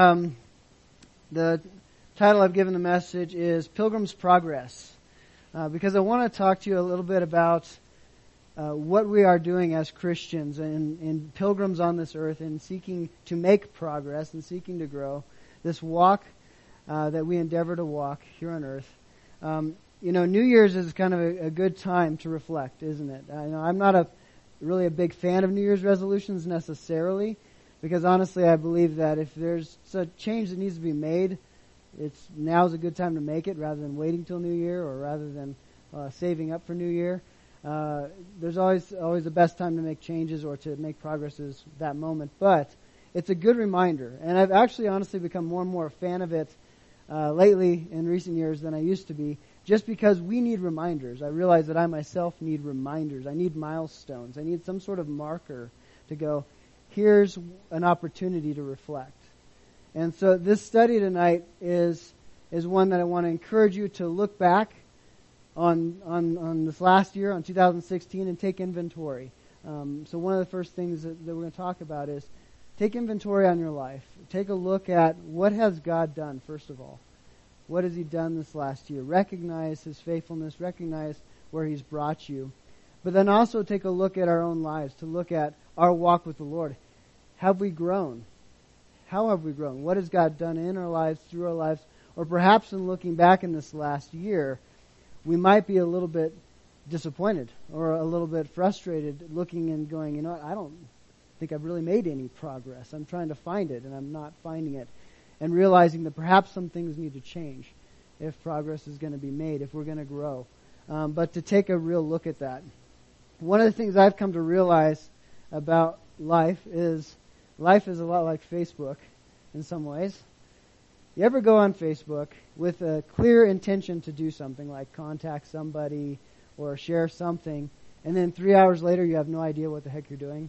Um, the title I've given the message is Pilgrim's Progress, uh, because I want to talk to you a little bit about uh, what we are doing as Christians and, pilgrims on this earth in seeking to make progress and seeking to grow. This walk uh, that we endeavor to walk here on earth. Um, you know, New Year's is kind of a, a, good time to reflect, isn't it? I know I'm not a really a big fan of New Year's resolutions necessarily. Because honestly, I believe that if there's a change that needs to be made, it's now's a good time to make it rather than waiting till New Year or rather than uh, saving up for New Year. Uh, there's always always the best time to make changes or to make progress is that moment. But it's a good reminder, and I've actually honestly become more and more a fan of it uh, lately in recent years than I used to be. Just because we need reminders, I realize that I myself need reminders. I need milestones. I need some sort of marker to go here's an opportunity to reflect. And so this study tonight is is one that I want to encourage you to look back on on, on this last year, on 2016, and take inventory. Um, so one of the first things that, that we're going to talk about is take inventory on your life. Take a look at what has God done first of all. What has He done this last year? Recognize His faithfulness. Recognize where He's brought you. But then also take a look at our own lives, to look at our walk with the Lord. Have we grown? How have we grown? What has God done in our lives, through our lives? Or perhaps in looking back in this last year, we might be a little bit disappointed or a little bit frustrated looking and going, you know what, I don't think I've really made any progress. I'm trying to find it and I'm not finding it. And realizing that perhaps some things need to change if progress is going to be made, if we're going to grow. Um, but to take a real look at that. One of the things I've come to realize about life is life is a lot like Facebook in some ways. You ever go on Facebook with a clear intention to do something, like contact somebody or share something, and then three hours later you have no idea what the heck you're doing?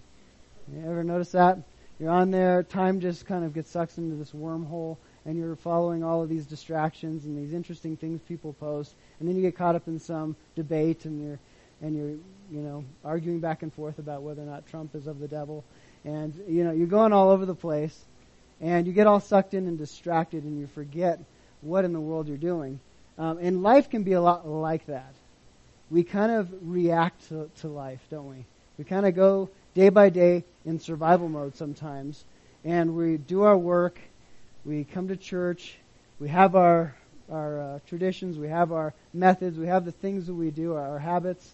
You ever notice that? You're on there, time just kind of gets sucked into this wormhole, and you're following all of these distractions and these interesting things people post, and then you get caught up in some debate, and you're and you're you know arguing back and forth about whether or not Trump is of the devil, and you know you're going all over the place, and you get all sucked in and distracted, and you forget what in the world you're doing. Um, and life can be a lot like that. We kind of react to, to life, don't we? We kind of go day by day in survival mode sometimes, and we do our work. We come to church. We have our our uh, traditions. We have our methods. We have the things that we do, our, our habits,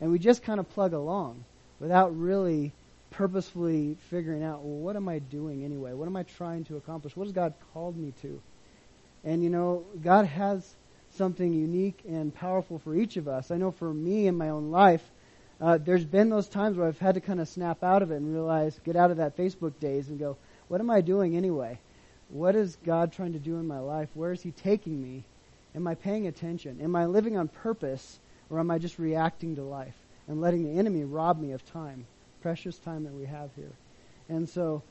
and we just kind of plug along without really purposefully figuring out, well, what am I doing anyway? What am I trying to accomplish? What has God called me to? And you know, God has something unique and powerful for each of us. I know for me in my own life, uh, there's been those times where I've had to kind of snap out of it and realize, get out of that Facebook days and go, what am I doing anyway? What is God trying to do in my life? Where is He taking me? Am I paying attention? Am I living on purpose or am I just reacting to life and letting the enemy rob me of time? Precious time that we have here. And so,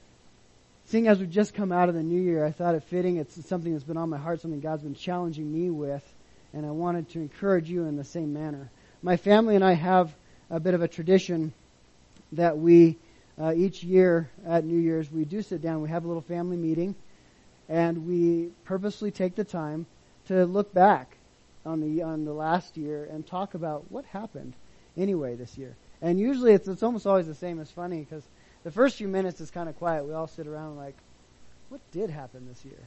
seeing as we've just come out of the new year, I thought it fitting. It's something that's been on my heart, something God's been challenging me with, and I wanted to encourage you in the same manner. My family and I have a bit of a tradition that we, uh, each year at New Year's, we do sit down, we have a little family meeting, and we purposely take the time to look back on the on the last year and talk about what happened anyway this year. And usually it's, it's almost always the same. It's funny because the first few minutes is kind of quiet. We all sit around like, what did happen this year?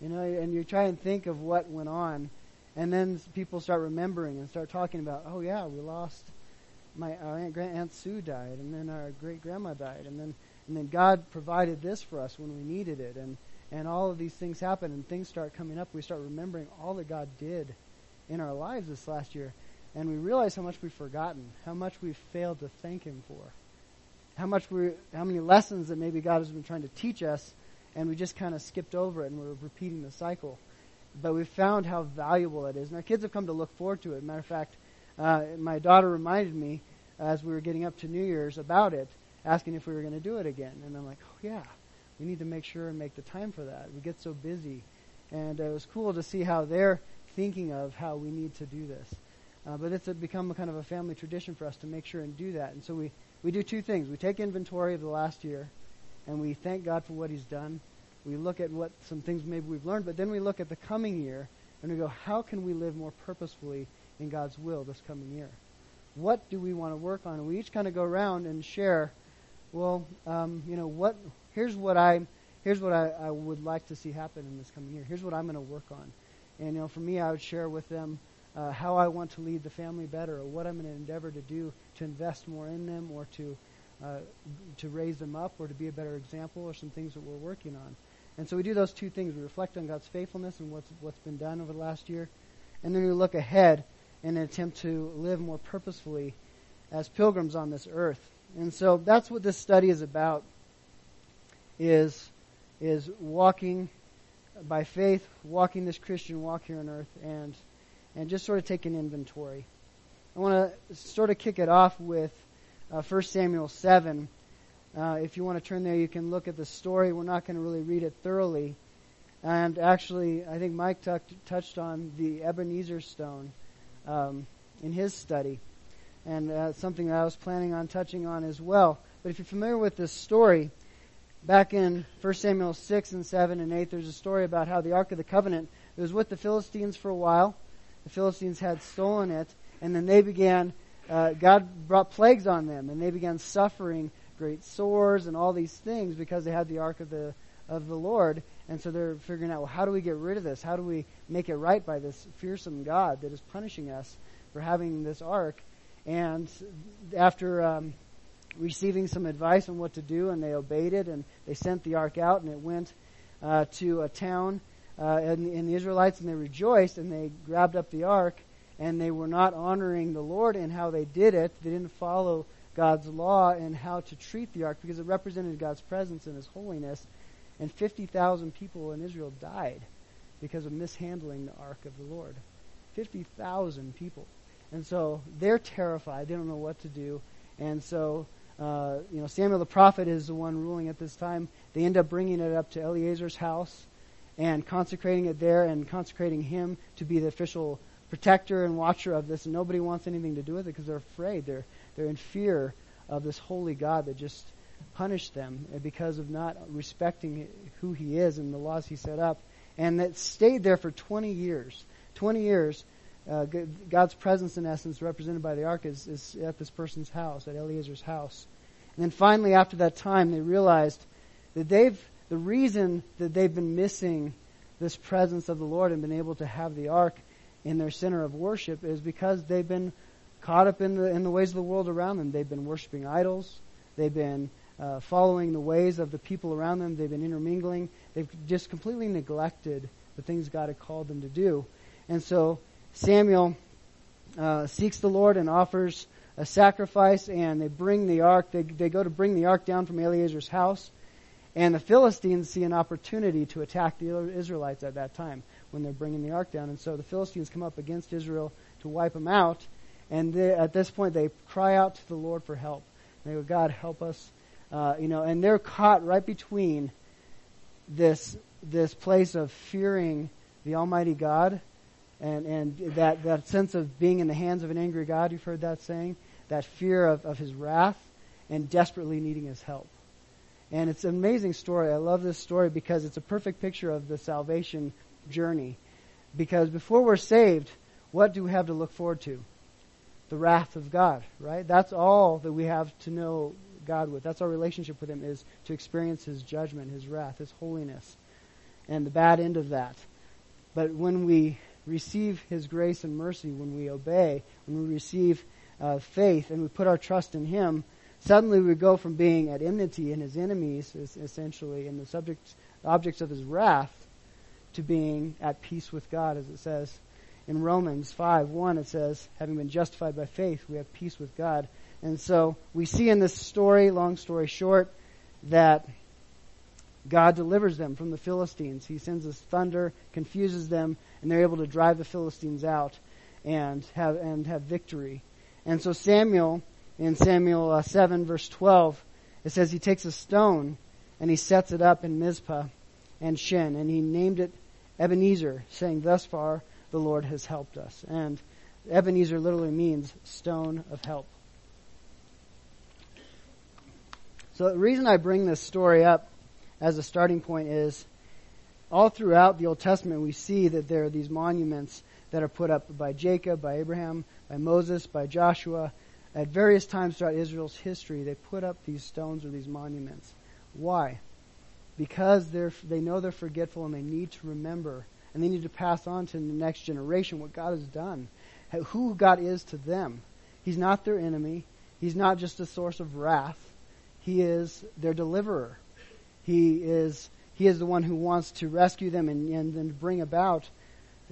You know, and you try and think of what went on. And then people start remembering and start talking about, oh yeah, we lost my our aunt, grand aunt Sue died, and then our great grandma died, and then and then God provided this for us when we needed it, and and all of these things happen, and things start coming up. We start remembering all that God did in our lives this last year, and we realize how much we've forgotten, how much we've failed to thank Him for, how much we, how many lessons that maybe God has been trying to teach us, and we just kind of skipped over it and we're repeating the cycle. But we've found how valuable it is, and our kids have come to look forward to it. Matter of fact, uh, my daughter reminded me as we were getting up to New Year's about it, asking if we were going to do it again, and I'm like, oh yeah, we need to make sure and make the time for that. We get so busy, and uh, it was cool to see how they're thinking of how we need to do this. Uh, but it's become a kind of a family tradition for us to make sure and do that. And so we, we do two things. We take inventory of the last year, and we thank God for what He's done. we look at what some things maybe we've learned, but then we look at the coming year and we go, how can we live more purposefully in God's will this coming year? What do we want to work on? And we each kind of go around and share, well, um, you know, what, here's what I, here's what I, I would like to see happen in this coming year. Here's what I'm going to work on. And, you know, for me, I would share with them uh, how I want to lead the family better or what I'm going to endeavor to do to invest more in them or to, uh, to raise them up or to be a better example or some things that we're working on. And so we do those two things. We reflect on God's faithfulness and what's, what's been done over the last year. And then we look ahead in an attempt to live more purposefully as pilgrims on this earth. And so that's what this study is about is is walking by faith, walking this Christian walk here on earth and and just sort of take an inventory. I want to sort of kick it off with uh, 1 Samuel 7 uh, if you want to turn there, you can look at the story. We're not going to really read it thoroughly. And actually, I think Mike t- touched on the Ebenezer stone um, in his study, and uh, something that I was planning on touching on as well. But if you're familiar with this story, back in 1 Samuel 6 and 7 and 8, there's a story about how the Ark of the Covenant was with the Philistines for a while. The Philistines had stolen it, and then they began. Uh, God brought plagues on them, and they began suffering great sores and all these things because they had the ark of the of the Lord. And so they're figuring out, well, how do we get rid of this? How do we make it right by this fearsome God that is punishing us for having this ark? And after um, receiving some advice on what to do, and they obeyed it, and they sent the ark out, and it went uh, to a town uh, in, in the Israelites, and they rejoiced, and they grabbed up the ark, and they were not honoring the Lord in how they did it. They didn't follow God's law and how to treat the ark because it represented God's presence and His holiness. And 50,000 people in Israel died because of mishandling the ark of the Lord. 50,000 people. And so they're terrified. They don't know what to do. And so, uh, you know, Samuel the prophet is the one ruling at this time. They end up bringing it up to Eleazar's house and consecrating it there and consecrating him to be the official protector and watcher of this. And nobody wants anything to do with it because they're afraid. They're they're in fear of this holy God that just punished them because of not respecting who He is and the laws He set up. And that stayed there for 20 years. 20 years, uh, God's presence, in essence, represented by the ark, is, is at this person's house, at Eleazar's house. And then finally, after that time, they realized that they've, the reason that they've been missing this presence of the Lord and been able to have the ark in their center of worship is because they've been caught up in the in the ways of the world around them. They've been worshiping idols. They've been uh, following the ways of the people around them. They've been intermingling. They've just completely neglected the things God had called them to do. And so Samuel uh, seeks the Lord and offers a sacrifice, and they bring the ark. They, they go to bring the ark down from Eleazar's house, and the Philistines see an opportunity to attack the Israelites at that time when they're bringing the ark down. And so the Philistines come up against Israel to wipe them out. And they, at this point, they cry out to the Lord for help. They go, God, help us. Uh, you know, and they're caught right between this this place of fearing the Almighty God and and that that sense of being in the hands of an angry God. You've heard that saying. That fear of, of His wrath and desperately needing His help. And it's an amazing story. I love this story because it's a perfect picture of the salvation journey. Because before we're saved, what do we have to look forward to? the wrath of God, right? That's all that we have to know God with. That's our relationship with Him is to experience His judgment, His wrath, His holiness, and the bad end of that. But when we receive His grace and mercy, when we obey, when we receive uh, faith and we put our trust in Him, suddenly we go from being at enmity and His enemies, essentially, and the subjects, objects of His wrath, to being at peace with God, as it says in Romans 5 1, it says, having been justified by faith, we have peace with God. And so we see in this story, long story short, that God delivers them from the Philistines. He sends this thunder, confuses them, and they're able to drive the Philistines out and have and have victory. And so Samuel, in Samuel uh, 7 verse 12, it says he takes a stone and he sets it up in Mizpah and Shen, and he named it Ebenezer, saying, Thus far the Lord has helped us. And Ebenezer literally means stone of help. So the reason I bring this story up as a starting point is all throughout the Old Testament, we see that there are these monuments that are put up by Jacob, by Abraham, by Moses, by Joshua. At various times throughout Israel's history, they put up these stones or these monuments. Why? Because they're, they know they're forgetful and they need to remember and they need to pass on to the next generation what God has done, who God is to them. He's not their enemy. He's not just a source of wrath. He is their deliverer. He is he is the one who wants to rescue them and, and, and bring about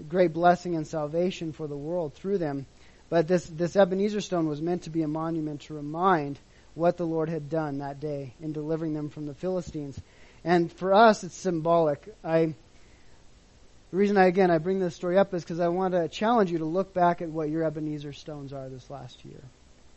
great blessing and salvation for the world through them. But this, this Ebenezer stone was meant to be a monument to remind what the Lord had done that day in delivering them from the Philistines. And for us, it's symbolic. I, the reason I, again, I bring this story up is because I want to challenge you to look back at what your Ebenezer stones are this last year.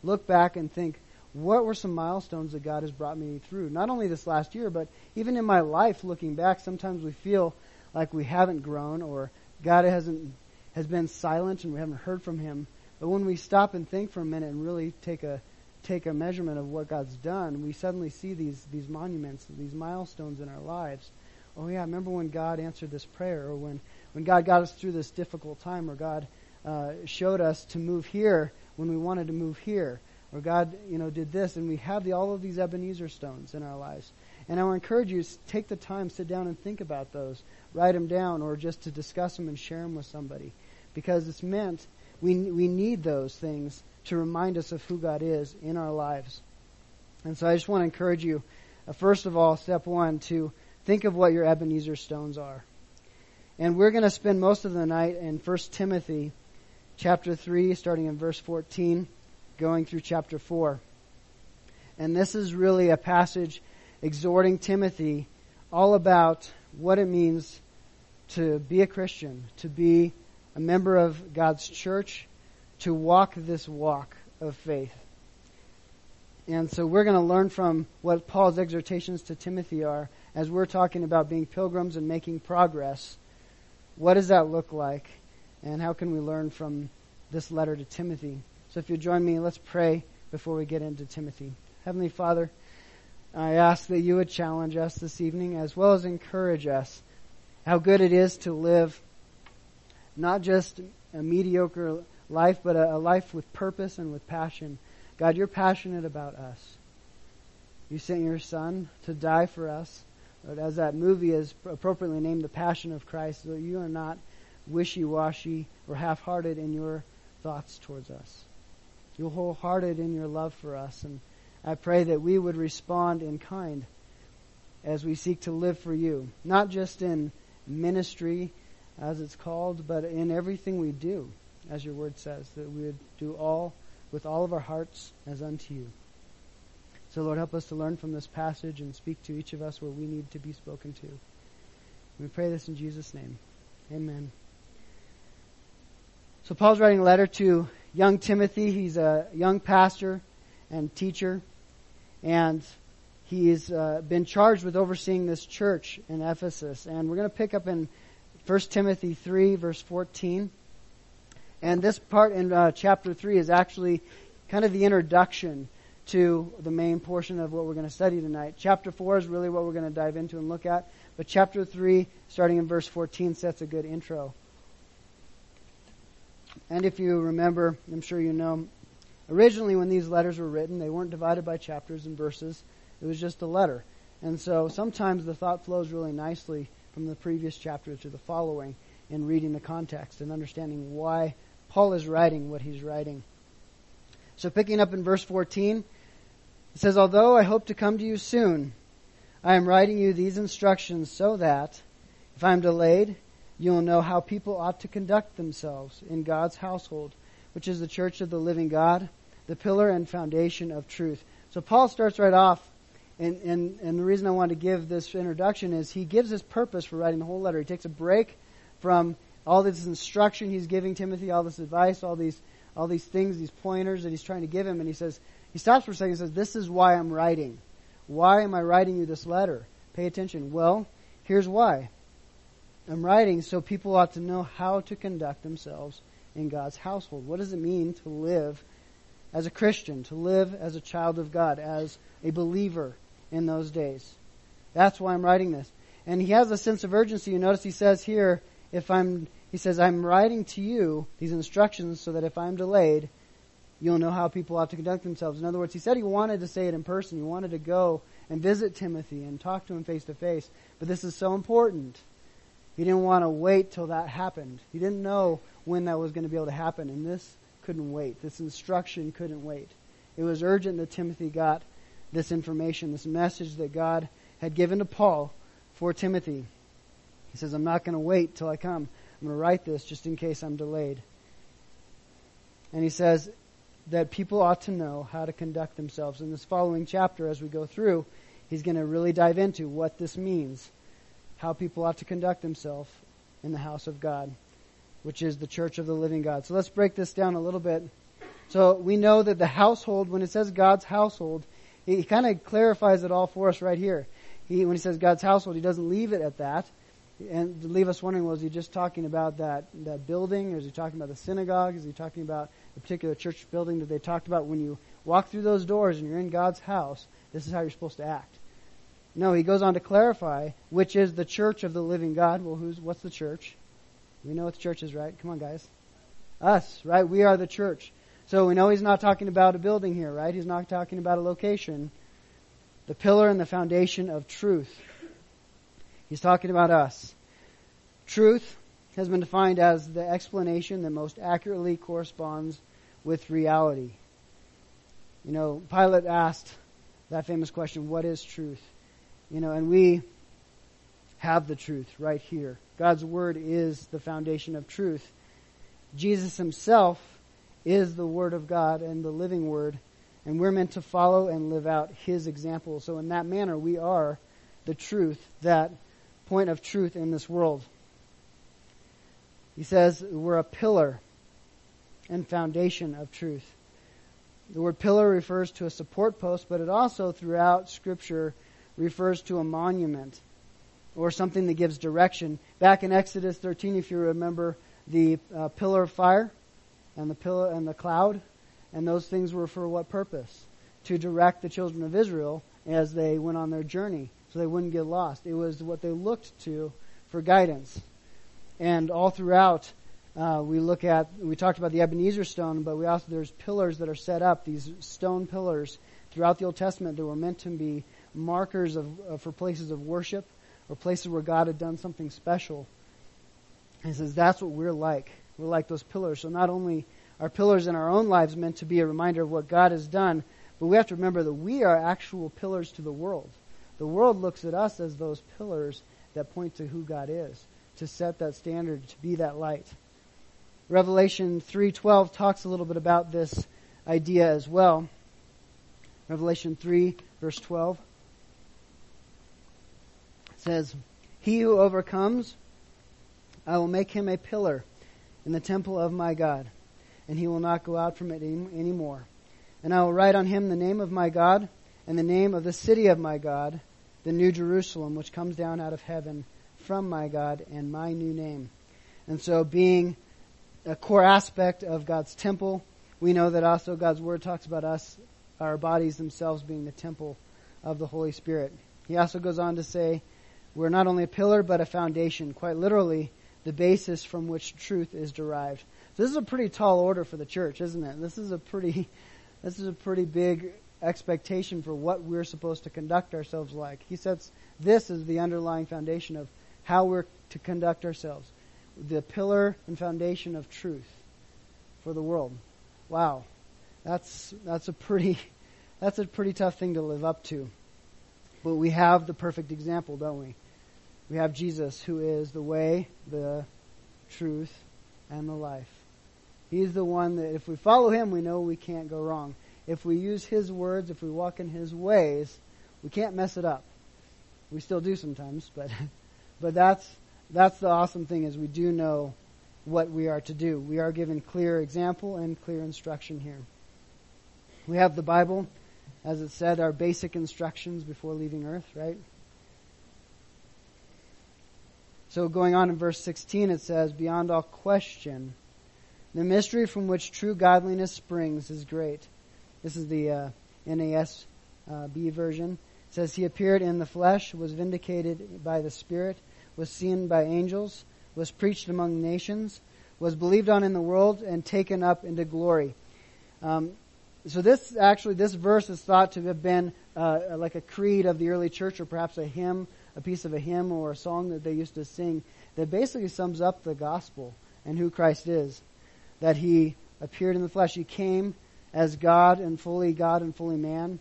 Look back and think, what were some milestones that God has brought me through? Not only this last year, but even in my life, looking back, sometimes we feel like we haven't grown or God hasn't has been silent and we haven't heard from Him. But when we stop and think for a minute and really take a take a measurement of what God's done, we suddenly see these these monuments, these milestones in our lives. Oh yeah, remember when God answered this prayer, or when when God got us through this difficult time, or God uh, showed us to move here when we wanted to move here, or God, you know, did this, and we have the, all of these Ebenezer stones in our lives. And I will encourage you to take the time, sit down, and think about those, write them down, or just to discuss them and share them with somebody, because it's meant we we need those things to remind us of who God is in our lives. And so I just want to encourage you, uh, first of all, step one, to think of what your Ebenezer stones are. And we're going to spend most of the night in 1 Timothy chapter 3, starting in verse 14, going through chapter 4. And this is really a passage exhorting Timothy all about what it means to be a Christian, to be a member of God's church, to walk this walk of faith. And so we're going to learn from what Paul's exhortations to Timothy are as we're talking about being pilgrims and making progress. What does that look like? And how can we learn from this letter to Timothy? So if you join me, let's pray before we get into Timothy. Heavenly Father, I ask that you would challenge us this evening as well as encourage us how good it is to live not just a mediocre life, but a, a life with purpose and with passion. God, you're passionate about us. You sent your Son to die for us. As that movie is appropriately named, The Passion of Christ, so you are not wishy-washy or half-hearted in your thoughts towards us. You're wholehearted in your love for us. And I pray that we would respond in kind as we seek to live for you, not just in ministry, as it's called, but in everything we do as your word says, that we would do all with all of our hearts as unto you. So, Lord, help us to learn from this passage and speak to each of us where we need to be spoken to. We pray this in Jesus' name. Amen. So, Paul's writing a letter to young Timothy. He's a young pastor and teacher, and he's uh, been charged with overseeing this church in Ephesus. And we're going to pick up in 1 Timothy 3, verse 14. And this part in uh, chapter 3 is actually kind of the introduction to the main portion of what we're going to study tonight. Chapter 4 is really what we're going to dive into and look at. But chapter 3, starting in verse 14, sets a good intro. And if you remember, I'm sure you know, originally when these letters were written, they weren't divided by chapters and verses. It was just a letter. And so sometimes the thought flows really nicely from the previous chapter to the following in reading the context and understanding why Paul is writing what he's writing. So picking up in verse 14, it says, Although I hope to come to you soon, I am writing you these instructions so that, if I am delayed, you will know how people ought to conduct themselves in God's household, which is the church of the living God, the pillar and foundation of truth. So Paul starts right off, and, and, and the reason I want to give this introduction is he gives his purpose for writing the whole letter. He takes a break from all this instruction he's giving Timothy, all this advice, all these all these things, these pointers that he's trying to give him, and he says he stops for a second and says, This is why I'm writing. Why am I writing you this letter? Pay attention. Well, here's why. I'm writing so people ought to know how to conduct themselves in God's household. What does it mean to live as a Christian, to live as a child of God, as a believer in those days? That's why I'm writing this. And he has a sense of urgency. You notice he says here, if I'm, he says, I'm writing to you these instructions so that if I'm delayed, you'll know how people ought to conduct themselves. In other words, he said he wanted to say it in person. He wanted to go and visit Timothy and talk to him face to face. But this is so important. He didn't want to wait till that happened. He didn't know when that was going to be able to happen, and this couldn't wait. This instruction couldn't wait. It was urgent that Timothy got this information, this message that God had given to Paul for Timothy. He says, I'm not going to wait till I come. I'm going to write this just in case I'm delayed. And he says that people ought to know how to conduct themselves. In this following chapter, as we go through, he's going to really dive into what this means, how people ought to conduct themselves in the house of God, which is the church of the living God. So let's break this down a little bit. So we know that the household, when it says God's household, he kind of clarifies it all for us right here. He, when he says God's household, he doesn't leave it at that. And leave us wondering, was he just talking about that, that building, or is he talking about the synagogue? Is he talking about the particular church building that they talked about when you walk through those doors and you're in God's house? This is how you're supposed to act. No, he goes on to clarify, which is the church of the living God. Well, who's, what's the church? We know what the church is, right? Come on, guys. Us, right? We are the church. So we know he's not talking about a building here, right? He's not talking about a location. The pillar and the foundation of truth. He's talking about us. Truth has been defined as the explanation that most accurately corresponds with reality. You know, Pilate asked that famous question, what is truth? You know, and we have the truth right here. God's Word is the foundation of truth. Jesus Himself is the Word of God and the living Word, and we're meant to follow and live out His example. So, in that manner, we are the truth, that point of truth in this world. He says we're a pillar and foundation of truth. The word pillar refers to a support post, but it also, throughout Scripture, refers to a monument or something that gives direction. Back in Exodus 13, if you remember the uh, pillar of fire, and the pillar and the cloud, and those things were for what purpose? To direct the children of Israel as they went on their journey, so they wouldn't get lost. It was what they looked to for guidance. And all throughout, uh, we look at we talked about the Ebenezer stone, but we also there's pillars that are set up. These stone pillars throughout the Old Testament that were meant to be markers of, uh, for places of worship or places where God had done something special. He says that's what we're like. We're like those pillars. So not only are pillars in our own lives meant to be a reminder of what God has done, but we have to remember that we are actual pillars to the world. The world looks at us as those pillars that point to who God is, to set that standard, to be that light. Revelation 3:12 talks a little bit about this idea as well. Revelation 3 verse 12 says, "He who overcomes, I will make him a pillar in the temple of my God, and he will not go out from it any more. And I will write on him the name of my God and the name of the city of my God, the New Jerusalem, which comes down out of heaven from my God, and my new name. And so, being a core aspect of God's temple, we know that also God's Word talks about us, our bodies themselves being the temple of the Holy Spirit. He also goes on to say, we're not only a pillar, but a foundation. Quite literally, the basis from which truth is derived. This is a pretty tall order for the church, isn't it? This is a pretty, this is a pretty big expectation for what we're supposed to conduct ourselves like. He sets this as the underlying foundation of how we're to conduct ourselves. The pillar and foundation of truth for the world. Wow. That's, that's a pretty, that's a pretty tough thing to live up to. But we have the perfect example, don't we? We have Jesus, who is the way, the truth, and the life. He's the one that if we follow him, we know we can't go wrong. If we use his words, if we walk in his ways, we can't mess it up. We still do sometimes, but but that's that's the awesome thing is we do know what we are to do. We are given clear example and clear instruction here. We have the Bible, as it said, our basic instructions before leaving earth, right? So going on in verse 16, it says, Beyond all question, the mystery from which true godliness springs is great. This is the uh, NASB version. It says he appeared in the flesh, was vindicated by the Spirit, was seen by angels, was preached among nations, was believed on in the world, and taken up into glory. Um, so this actually, this verse is thought to have been uh, like a creed of the early church, or perhaps a hymn, a piece of a hymn or a song that they used to sing that basically sums up the gospel and who Christ is. That he appeared in the flesh. He came as God and fully God and fully man,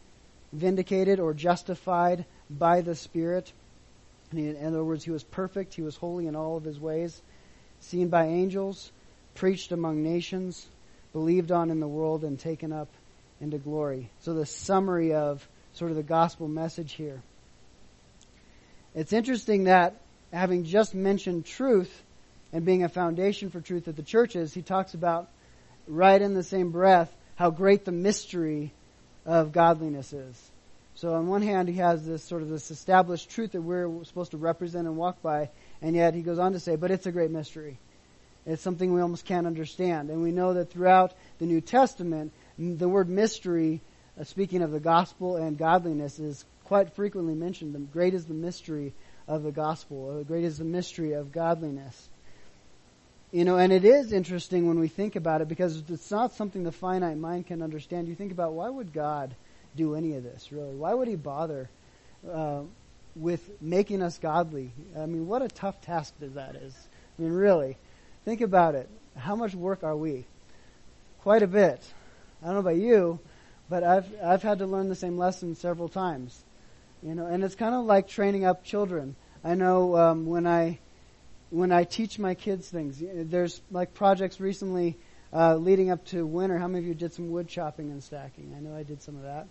vindicated or justified by the Spirit. In other words, he was perfect. He was holy in all of his ways. Seen by angels, preached among nations, believed on in the world, and taken up into glory. So the summary of sort of the gospel message here. It's interesting that having just mentioned truth and being a foundation for truth at the churches, he talks about right in the same breath how great the mystery of godliness is. So on one hand, he has this sort of this established truth that we're supposed to represent and walk by, and yet he goes on to say, but it's a great mystery. It's something we almost can't understand. And we know that throughout the New Testament, the word mystery, uh, speaking of the gospel and godliness, is quite frequently mentioned. Great is the mystery of the gospel. Great is the mystery of godliness. You know, and it is interesting when we think about it because it's not something the finite mind can understand. You think about why would God do any of this, really? Why would He bother uh, with making us godly? I mean, what a tough task that is. I mean, really, think about it. How much work are we? Quite a bit. I don't know about you, but I've I've had to learn the same lesson several times. You know, and it's kind of like training up children. I know um, when I when I teach my kids things, there's like projects recently uh, leading up to winter. How many of you did some wood chopping and stacking? I know I did some of that.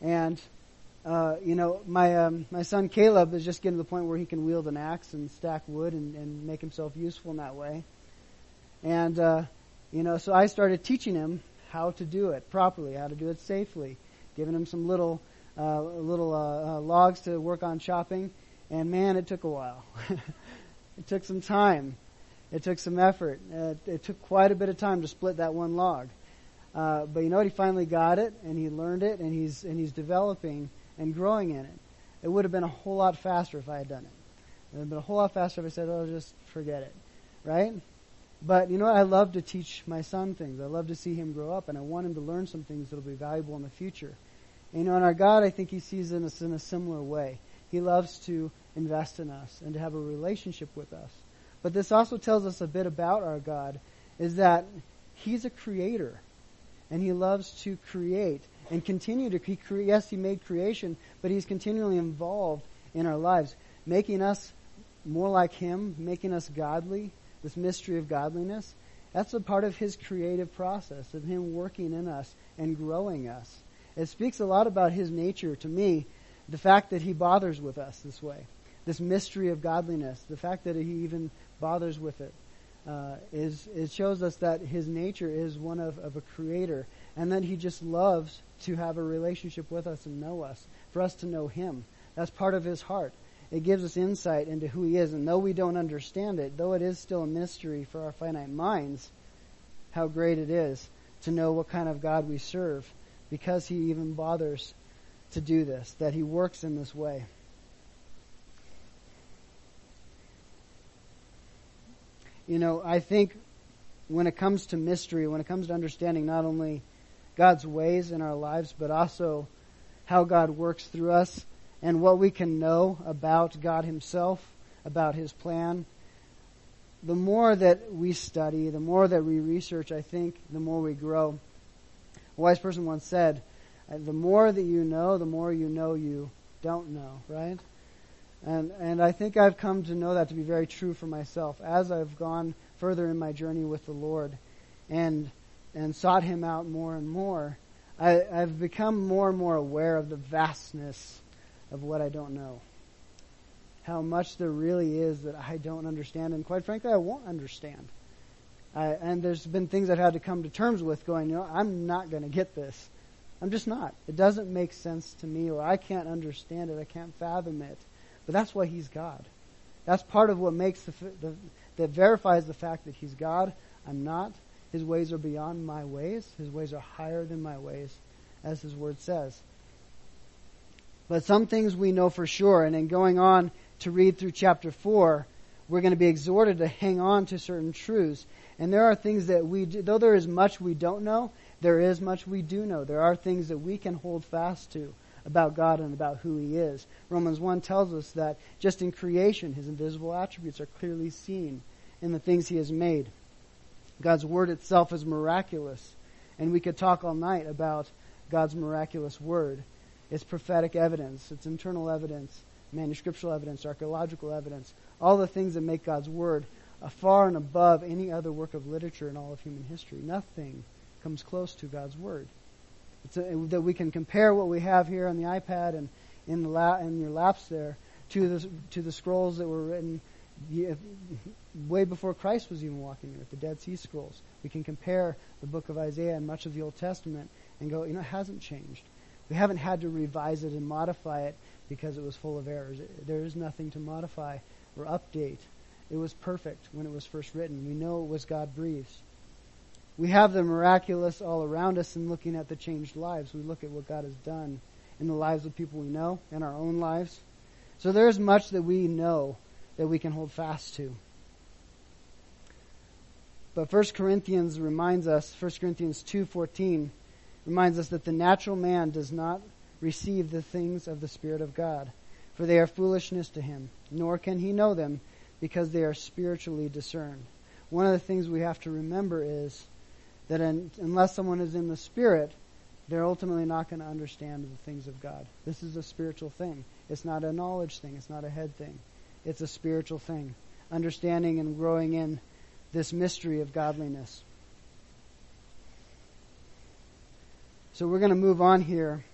And uh, you know, my um, my son Caleb is just getting to the point where he can wield an axe and stack wood and, and make himself useful in that way. And uh, you know, so I started teaching him how to do it properly, how to do it safely, giving him some little uh, little uh, uh, logs to work on chopping. And man, it took a while. it took some time. It took some effort. It, it, took quite a bit of time to split that one log. Uh, but you know what? He finally got it, and he learned it, and he's and he's developing and growing in it. It would have been a whole lot faster if I had done it. It would have been a whole lot faster if I said, "Oh, just forget it," right? But you know what? I love to teach my son things. I love to see him grow up, and I want him to learn some things that'll be valuable in the future. And, you know, and our God, I think He sees us in a similar way. He loves to invest in us and to have a relationship with us. But this also tells us a bit about our God, is that He's a creator, and He loves to create and continue to. He yes, He made creation, but He's continually involved in our lives, making us more like Him, making us godly, this mystery of godliness. That's a part of His creative process, of Him working in us and growing us. It speaks a lot about His nature to me, the fact that He bothers with us this way, this mystery of godliness, the fact that He even bothers with it. Uh, is it shows us that his nature is one of, of a creator and that he just loves to have a relationship with us and know us for us to know him that's part of his heart it gives us insight into who he is. And though we don't understand it, though it is still a mystery for our finite minds, how great it is to know what kind of God we serve because he even bothers to do this, that he works in this way. You know, I think when it comes to mystery, when it comes to understanding not only God's ways in our lives, but also how God works through us, and what we can know about God Himself, about His plan, the more that we study, the more that we research, I think, the more we grow. A wise person once said, uh, the more that you know, the more you know you don't know, right? And, and I think I've come to know that to be very true for myself as I've gone further in my journey with the Lord and, and sought Him out more and more. I, I've become more and more aware of the vastness of what I don't know. How much there really is that I don't understand, and quite frankly, I won't understand. I, and there's been things I've had to come to terms with going, you know, I'm not going to get this. I'm just not. It doesn't make sense to me, or I can't understand it. I can't fathom it. But that's why He's God. That's part of what makes the, the that verifies the fact that He's God. I'm not. His ways are beyond my ways. His ways are higher than my ways, as His Word says. But some things we know for sure, and in going on to read through chapter 4, we're going to be exhorted to hang on to certain truths. And there are things that we do, though there is much we don't know, there is much we do know. There are things that we can hold fast to about God and about who He is. Romans 1 tells us that just in creation, His invisible attributes are clearly seen in the things He has made. God's Word itself is miraculous. And we could talk all night about God's miraculous Word. It's prophetic evidence, it's internal evidence, manuscriptural evidence, archaeological evidence, all the things that make God's Word far and above any other work of literature in all of human history. Nothing comes close to God's Word. A, that we can compare what we have here on the iPad and in, the la- in your laps there to the, to the scrolls that were written way before Christ was even walking earth, the Dead Sea Scrolls. We can compare the book of Isaiah and much of the Old Testament and go, you know, it hasn't changed. We haven't had to revise it and modify it because it was full of errors. There is nothing to modify or update. It was perfect when it was first written. We know it was God breathed. We have the miraculous all around us and looking at the changed lives. We look at what God has done in the lives of people we know, in our own lives. So there is much that we know that we can hold fast to. But 1 Corinthians reminds us, 1 Corinthians 2:14 reminds us that the natural man does not receive the things of the spirit of God, for they are foolishness to him, nor can he know them because they are spiritually discerned. One of the things we have to remember is that in, unless someone is in the spirit, they're ultimately not going to understand the things of God. This is a spiritual thing. It's not a knowledge thing. It's not a head thing. It's a spiritual thing. Understanding and growing in this mystery of godliness. So we're going to move on here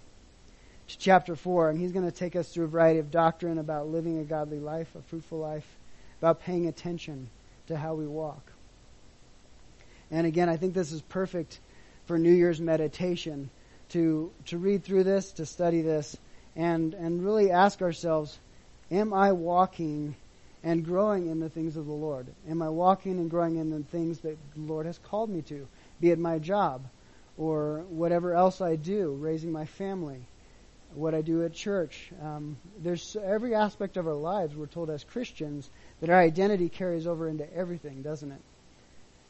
to chapter 4, and he's going to take us through a variety of doctrine about living a godly life, a fruitful life, about paying attention to how we walk. And again, I think this is perfect for New Year's meditation to, to read through this, to study this, and, and really ask ourselves, am I walking and growing in the things of the Lord? Am I walking and growing in the things that the Lord has called me to? Be it my job or whatever else I do, raising my family, what I do at church. Um, there's every aspect of our lives, we're told as Christians, that our identity carries over into everything, doesn't it?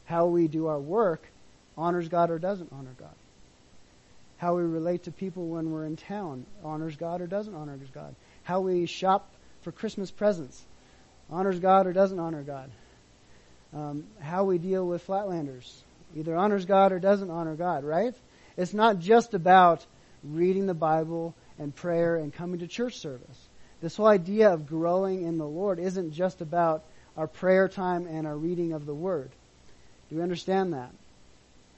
How we do our work honors God or doesn't honor God. How we relate to people when we're in town honors God or doesn't honor God. How we shop for Christmas presents honors God or doesn't honor God. Um, how we deal with flatlanders either honors God or doesn't honor God, right? It's not just about reading the Bible and prayer and coming to church service. This whole idea of growing in the Lord isn't just about our prayer time and our reading of the Word. Do we understand that?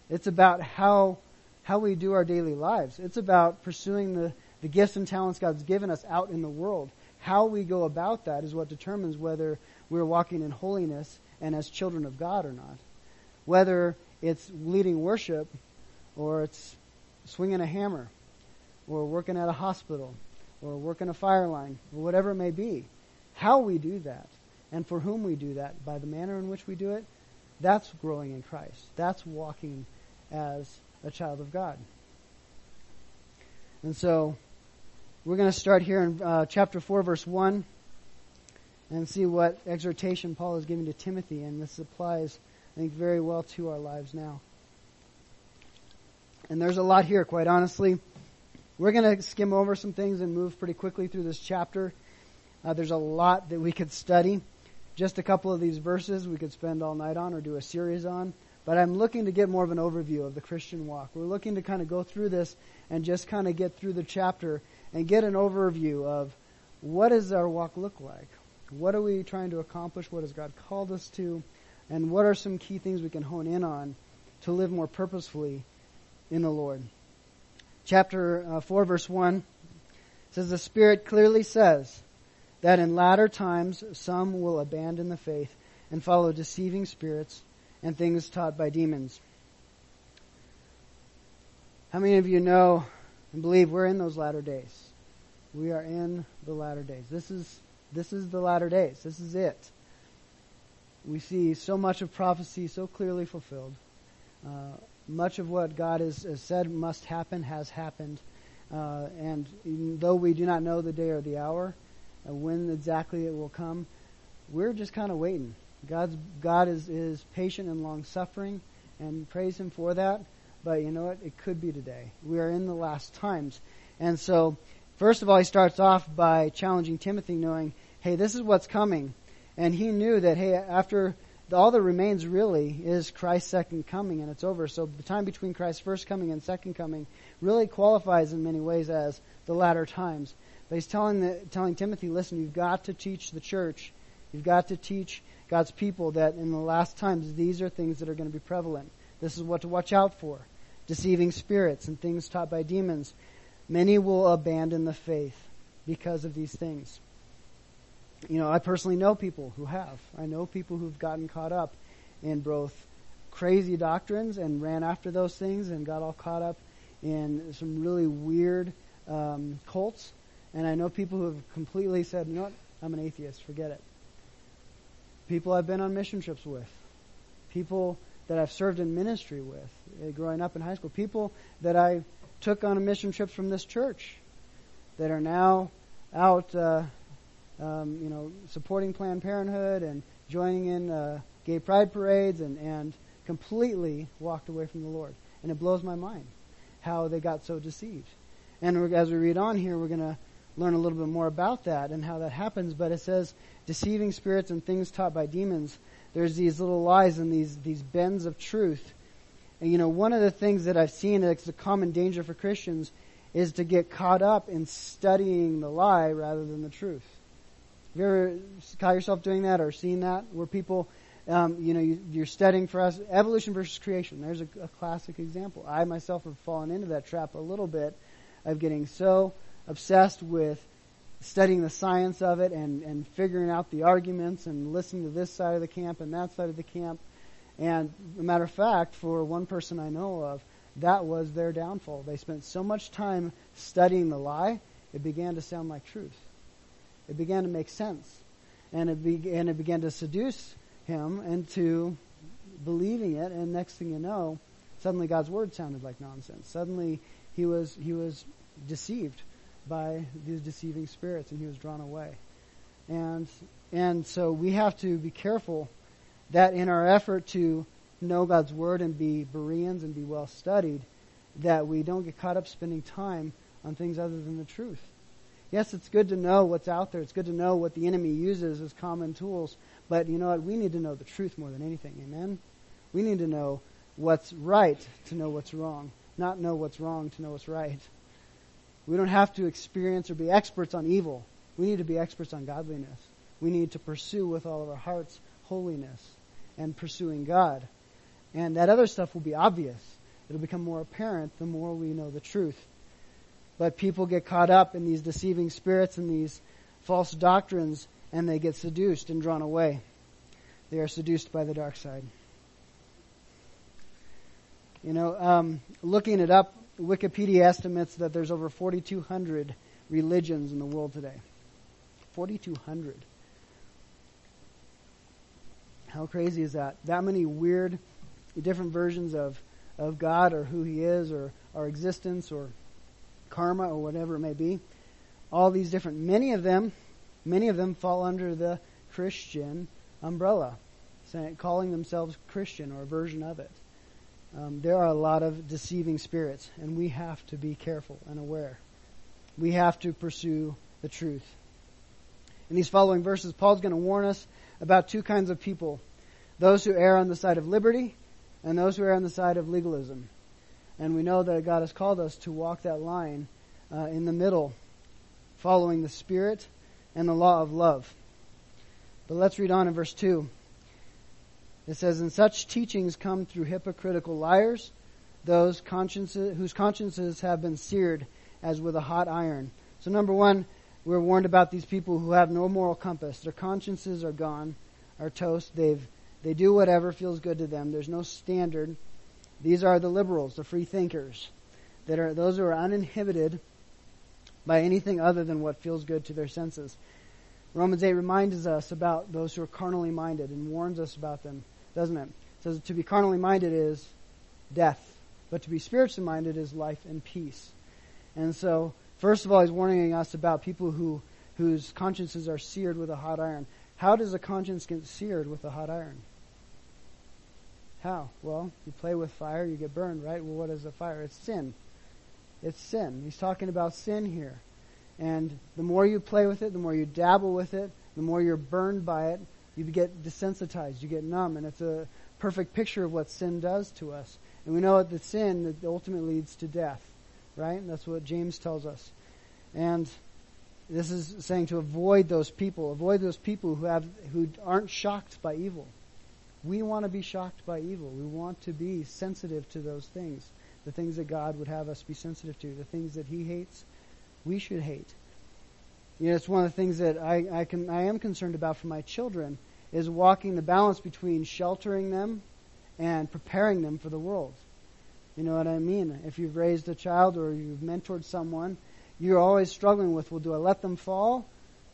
It's about how, how we do our daily lives. It's about pursuing the, the gifts and talents God's given us out in the world. How we go about that is what determines whether we're walking in holiness and as children of God or not. Whether it's leading worship or it's swinging a hammer or working at a hospital or working a fire line or whatever it may be. How we do that and for whom we do that, by the manner in which we do it, that's growing in Christ. That's walking as a child of God. And so, we're going to start here in uh, chapter 4, verse 1, and see what exhortation Paul is giving to Timothy. And this applies, I think, very well to our lives now. And there's a lot here, quite honestly. We're going to skim over some things and move pretty quickly through this chapter. Uh, there's a lot that we could study. Just a couple of these verses we could spend all night on or do a series on. But I'm looking to get more of an overview of the Christian walk. We're looking to kind of go through this and just kind of get through the chapter and get an overview of what does our walk look like? What are we trying to accomplish? What has God called us to? And what are some key things we can hone in on to live more purposefully in the Lord? Chapter uh, 4 verse 1 says the Spirit clearly says, that in latter times some will abandon the faith and follow deceiving spirits and things taught by demons. How many of you know and believe we're in those latter days? We are in the latter days. This is this is the latter days. This is it. We see so much of prophecy so clearly fulfilled. Uh, much of what God has, has said must happen has happened. Uh, and though we do not know the day or the hour, uh, when exactly it will come, we're just kind of waiting. God's God is is patient and long suffering, and praise Him for that. But you know what? It could be today. We are in the last times, and so first of all, he starts off by challenging Timothy, knowing, hey, this is what's coming, and he knew that hey, after all that remains really is Christ's second coming, and it's over. So the time between Christ's first coming and second coming really qualifies in many ways as the latter times. But he's telling the, telling Timothy, listen, you've got to teach the church, you've got to teach God's people that in the last times these are things that are going to be prevalent. This is what to watch out for. Deceiving spirits and things taught by demons. Many will abandon the faith because of these things. You know, I personally know people who have. I know people who've gotten caught up in both crazy doctrines and ran after those things and got all caught up in some really weird um, cults. And I know people who have completely said, you know what, I'm an atheist, forget it. People I've been on mission trips with, people that I've served in ministry with uh, growing up in high school, people that I took on a mission trips from this church that are now out, uh, um, you know, supporting Planned Parenthood and joining in uh, gay pride parades and, and completely walked away from the Lord. And it blows my mind how they got so deceived. And as we read on here, we're going to learn a little bit more about that and how that happens. But it says deceiving spirits and things taught by demons. There's these little lies and these these bends of truth. And you know, one of the things that I've seen that's a common danger for Christians is to get caught up in studying the lie rather than the truth. Have you ever caught yourself doing that or seen that where people, um, you know, you, are studying for us evolution versus creation? There's a, a classic example. I myself have fallen into that trap a little bit of getting so obsessed with studying the science of it and, and figuring out the arguments and listening to this side of the camp and that side of the camp. And a matter of fact, for one person I know of, that was their downfall. They spent so much time studying the lie, it began to sound like truth. It began to make sense. And it, be, and it began to seduce him into believing it. And next thing you know, suddenly God's word sounded like nonsense. Suddenly he was, he was deceived by these deceiving spirits and he was drawn away. And, and so we have to be careful that in our effort to know God's Word and be Bereans and be well studied, that we don't get caught up spending time on things other than the truth. Yes, it's good to know what's out there. It's good to know what the enemy uses as common tools. But you know what? We need to know the truth more than anything. Amen? We need to know what's right to know what's wrong, not know what's wrong to know what's right. We don't have to experience or be experts on evil. We need to be experts on godliness. We need to pursue with all of our hearts holiness and pursuing God. And that other stuff will be obvious. It'll become more apparent the more we know the truth. But people get caught up in these deceiving spirits and these false doctrines and they get seduced and drawn away. They are seduced by the dark side. You know, um, looking it up Wikipedia estimates that there's over 4,200 religions in the world today. 4,200. How crazy is that? That many weird, different versions of, of God or who He is or our existence or karma or whatever it may be. All these different, many of them, many of them fall under the Christian umbrella, saying, calling themselves Christian or a version of it um, there are a lot of deceiving spirits, and we have to be careful and aware. We have to pursue the truth. In these following verses, Paul's going to warn us about two kinds of people those who err on the side of liberty and those who err on the side of legalism. And we know that God has called us to walk that line uh, in the middle, following the Spirit and the law of love. But let's read on in verse 2. It says, And such teachings come through hypocritical liars, those consciences, whose consciences have been seared as with a hot iron. So, number one, we're warned about these people who have no moral compass. Their consciences are gone, are toast. They've, they do whatever feels good to them. There's no standard. These are the liberals, the free thinkers, that are those who are uninhibited by anything other than what feels good to their senses. Romans 8 reminds us about those who are carnally minded and warns us about them doesn't it? It says to be carnally minded is death, but to be spiritually minded is life and peace. And so, first of all, he's warning us about people who whose consciences are seared with a hot iron. How does a conscience get seared with a hot iron? How? Well, you play with fire, you get burned, right? Well, what is a fire? It's sin. It's sin. He's talking about sin here. And the more you play with it, the more you dabble with it, the more you're burned by it, you get desensitized, you get numb, and it's a perfect picture of what sin does to us. And we know that sin that ultimately leads to death, right? And that's what James tells us. And this is saying to avoid those people, avoid those people who have who aren't shocked by evil. We want to be shocked by evil. We want to be sensitive to those things, the things that God would have us be sensitive to, the things that He hates, we should hate. You know, it's one of the things that I, I can I am concerned about for my children is walking the balance between sheltering them and preparing them for the world. You know what I mean? If you've raised a child or you've mentored someone, you're always struggling with, well, do I let them fall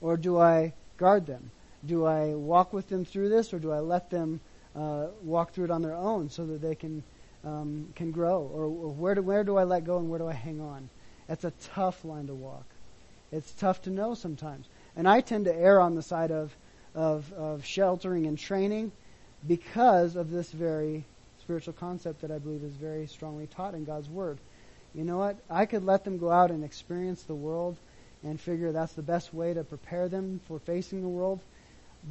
or do I guard them? Do I walk with them through this or do I let them uh, walk through it on their own so that they can um, can grow? Or, or where do where do I let go and where do I hang on? That's a tough line to walk. It's tough to know sometimes. And I tend to err on the side of, of, of sheltering and training because of this very spiritual concept that I believe is very strongly taught in God's Word. You know what? I could let them go out and experience the world and figure that's the best way to prepare them for facing the world.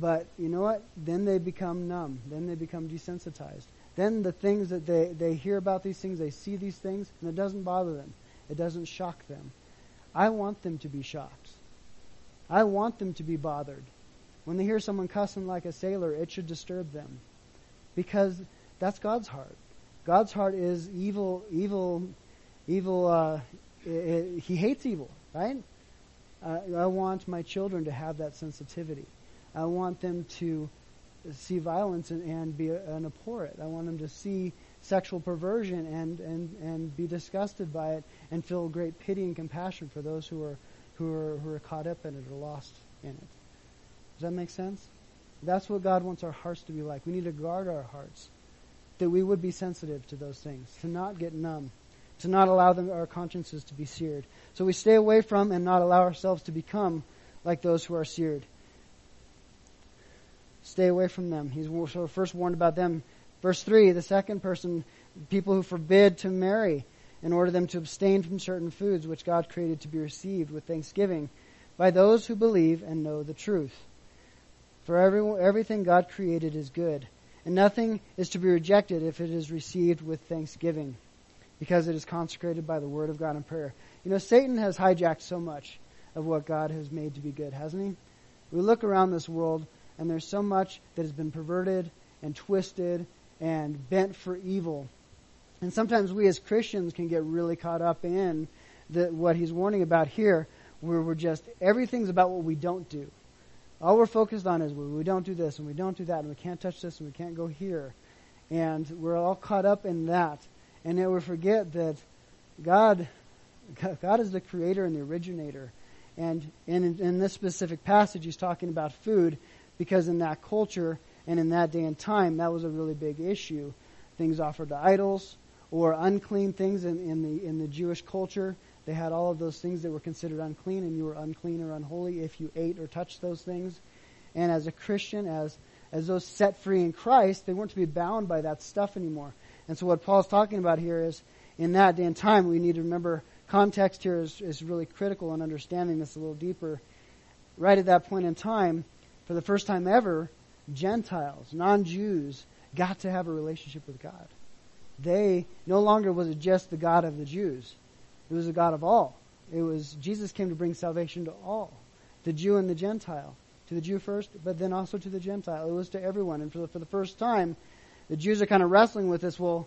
But you know what? Then they become numb. Then they become desensitized. Then the things that they, they hear about these things, they see these things, and it doesn't bother them. It doesn't shock them. I want them to be shocked. I want them to be bothered. When they hear someone cussing like a sailor, it should disturb them. Because that's God's heart. God's heart is evil, evil, evil, uh, it, it, he hates evil, right? Uh, I want my children to have that sensitivity. I want them to see violence and, and be and abhor it. I want them to see sexual perversion and, and, and be disgusted by it and feel great pity and compassion for those who are, who are, who are caught up in it or lost in it. Does that make sense? That's what God wants our hearts to be like. We need to guard our hearts, that we would be sensitive to those things, to not get numb, to not allow them, our consciences to be seared. So we stay away from and not allow ourselves to become like those who are seared. Stay away from them. He's first warned about them Verse 3, the second person, people who forbid to marry in order them to abstain from certain foods which God created to be received with thanksgiving by those who believe and know the truth. For every, everything God created is good, and nothing is to be rejected if it is received with thanksgiving, because it is consecrated by the word of God and prayer. You know, Satan has hijacked so much of what God has made to be good, hasn't he? We look around this world, and there's so much that has been perverted and twisted and bent for evil. And sometimes we as Christians can get really caught up in the, what he's warning about here, where we're just, everything's about what we don't do. All we're focused on is we don't do this and we don't do that and we can't touch this and we can't go here. And we're all caught up in that. And then we forget that God, God is the creator and the originator. And in, in this specific passage, he's talking about food because in that culture, and in that day and time, that was a really big issue. Things offered to idols or unclean things in, in, the, in the Jewish culture. They had all of those things that were considered unclean, and you were unclean or unholy if you ate or touched those things. And as a Christian, as, as those set free in Christ, they weren't to be bound by that stuff anymore. And so what Paul's talking about here is, in that day and time, we need to remember context here is, is really critical in understanding this a little deeper. Right at that point in time, for the first time ever, Gentiles, non-Jews, got to have a relationship with God. They, no longer was it just the God of the Jews. It was the God of all. It was, Jesus came to bring salvation to all. The Jew and the Gentile. To the Jew first, but then also to the Gentile. It was to everyone. And for the, for the first time, the Jews are kind of wrestling with this, well,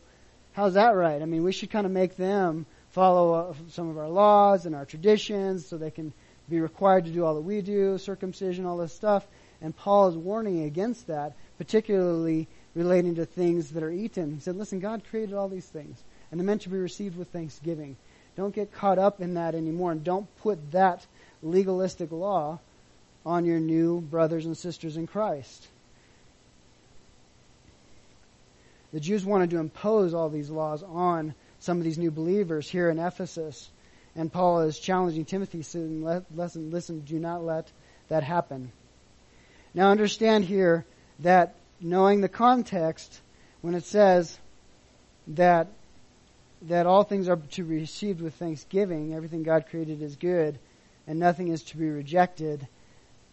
how's that right? I mean, we should kind of make them follow uh, some of our laws and our traditions so they can be required to do all that we do, circumcision, all this stuff. And Paul is warning against that, particularly relating to things that are eaten. He said, listen, God created all these things, and they're meant to be received with thanksgiving. Don't get caught up in that anymore, and don't put that legalistic law on your new brothers and sisters in Christ. The Jews wanted to impose all these laws on some of these new believers here in Ephesus. And Paul is challenging Timothy, saying, listen, listen, do not let that happen. Now understand here that knowing the context, when it says that that all things are to be received with thanksgiving, everything God created is good, and nothing is to be rejected.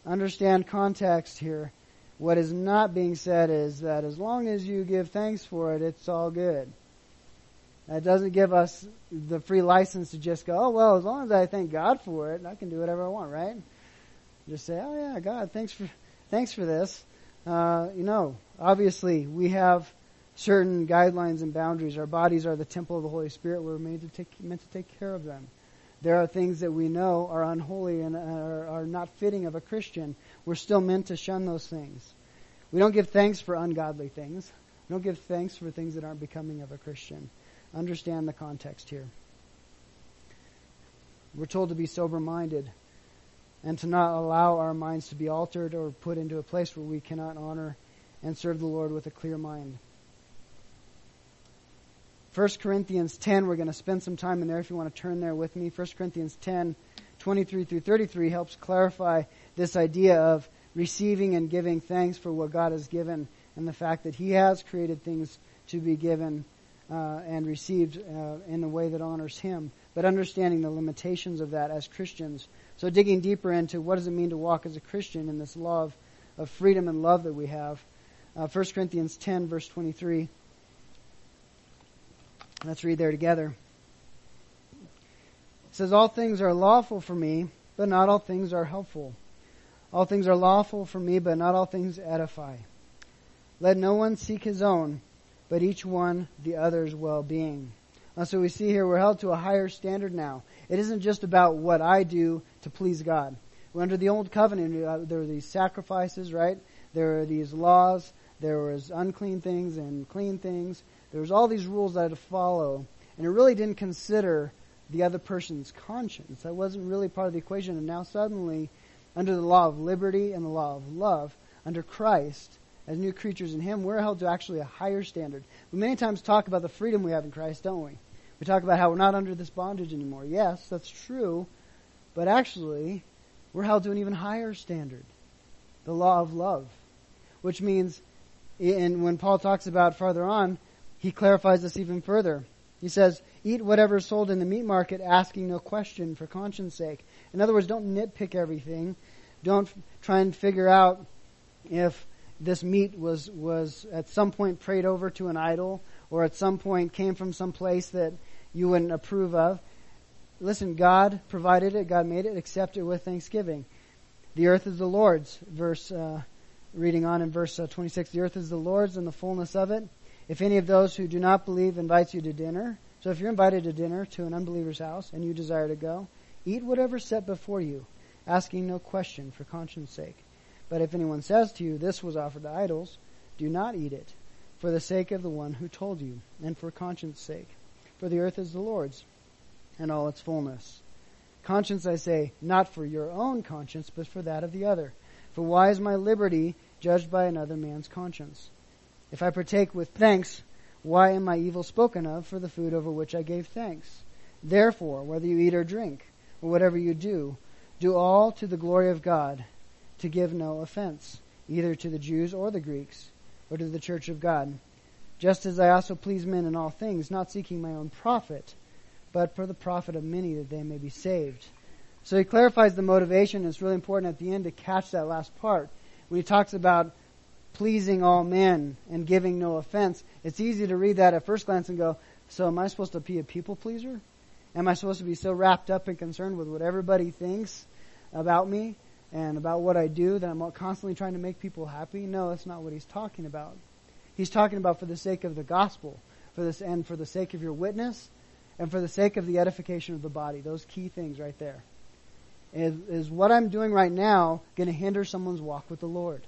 Understand context here. What is not being said is that as long as you give thanks for it, it's all good. That doesn't give us the free license to just go, oh well, as long as I thank God for it, I can do whatever I want, right? Just say, oh yeah, God, thanks for thanks for this. Uh, you know, obviously we have certain guidelines and boundaries. Our bodies are the temple of the Holy Spirit. We're made to take, meant to take care of them. There are things that we know are unholy and are, are not fitting of a Christian. We're still meant to shun those things. We don't give thanks for ungodly things. We don't give thanks for things that aren't becoming of a Christian. Understand the context here. We're told to be sober minded and to not allow our minds to be altered or put into a place where we cannot honor and serve the Lord with a clear mind. 1 Corinthians 10, we're going to spend some time in there if you want to turn there with me. 1 Corinthians 10, 23 through 33 helps clarify this idea of receiving and giving thanks for what God has given and the fact that He has created things to be given uh, and received uh, in a way that honors Him, but understanding the limitations of that as Christians. So digging deeper into what does it mean to walk as a Christian in this love of freedom and love that we have. Uh, 1 Corinthians 10, verse 23. Let's read there together. It says, All things are lawful for me, but not all things are helpful. All things are lawful for me, but not all things edify. Let no one seek his own, but each one the other's well so we see here we're held to a higher standard now. It isn't just about what I do to please God. We're under the old covenant. Uh, there were these sacrifices, right? There are these laws. There was unclean things and clean things. There was all these rules that I had to follow, and it really didn't consider the other person's conscience. That wasn't really part of the equation. And now suddenly, under the law of liberty and the law of love, under Christ, as new creatures in Him, we're held to actually a higher standard. We many times talk about the freedom we have in Christ, don't we? We talk about how we're not under this bondage anymore. Yes, that's true, but actually, we're held to an even higher standard the law of love. Which means, and when Paul talks about farther on, he clarifies this even further. He says, Eat whatever is sold in the meat market, asking no question for conscience sake. In other words, don't nitpick everything. Don't try and figure out if this meat was, was at some point prayed over to an idol or at some point came from some place that you wouldn't approve of. Listen, God provided it, God made it, accept it with thanksgiving. The earth is the Lord's, verse, uh, reading on in verse uh, 26. The earth is the Lord's and the fullness of it if any of those who do not believe invites you to dinner, so if you're invited to dinner to an unbeliever's house and you desire to go, eat whatever's set before you, asking no question for conscience sake. But if anyone says to you, This was offered to idols, do not eat it, for the sake of the one who told you, and for conscience sake. For the earth is the Lord's, and all its fullness. Conscience, I say, not for your own conscience, but for that of the other. For why is my liberty judged by another man's conscience? If I partake with thanks, why am I evil spoken of for the food over which I gave thanks? Therefore, whether you eat or drink, or whatever you do, do all to the glory of God, to give no offense, either to the Jews or the Greeks, or to the church of God. Just as I also please men in all things, not seeking my own profit, but for the profit of many that they may be saved. So he clarifies the motivation. It's really important at the end to catch that last part. When he talks about pleasing all men and giving no offense. It's easy to read that at first glance and go, so am I supposed to be a people pleaser? Am I supposed to be so wrapped up and concerned with what everybody thinks about me and about what I do that I'm constantly trying to make people happy? No, that's not what he's talking about. He's talking about for the sake of the gospel, for this and for the sake of your witness, and for the sake of the edification of the body. Those key things right there. Is, is what I'm doing right now going to hinder someone's walk with the Lord?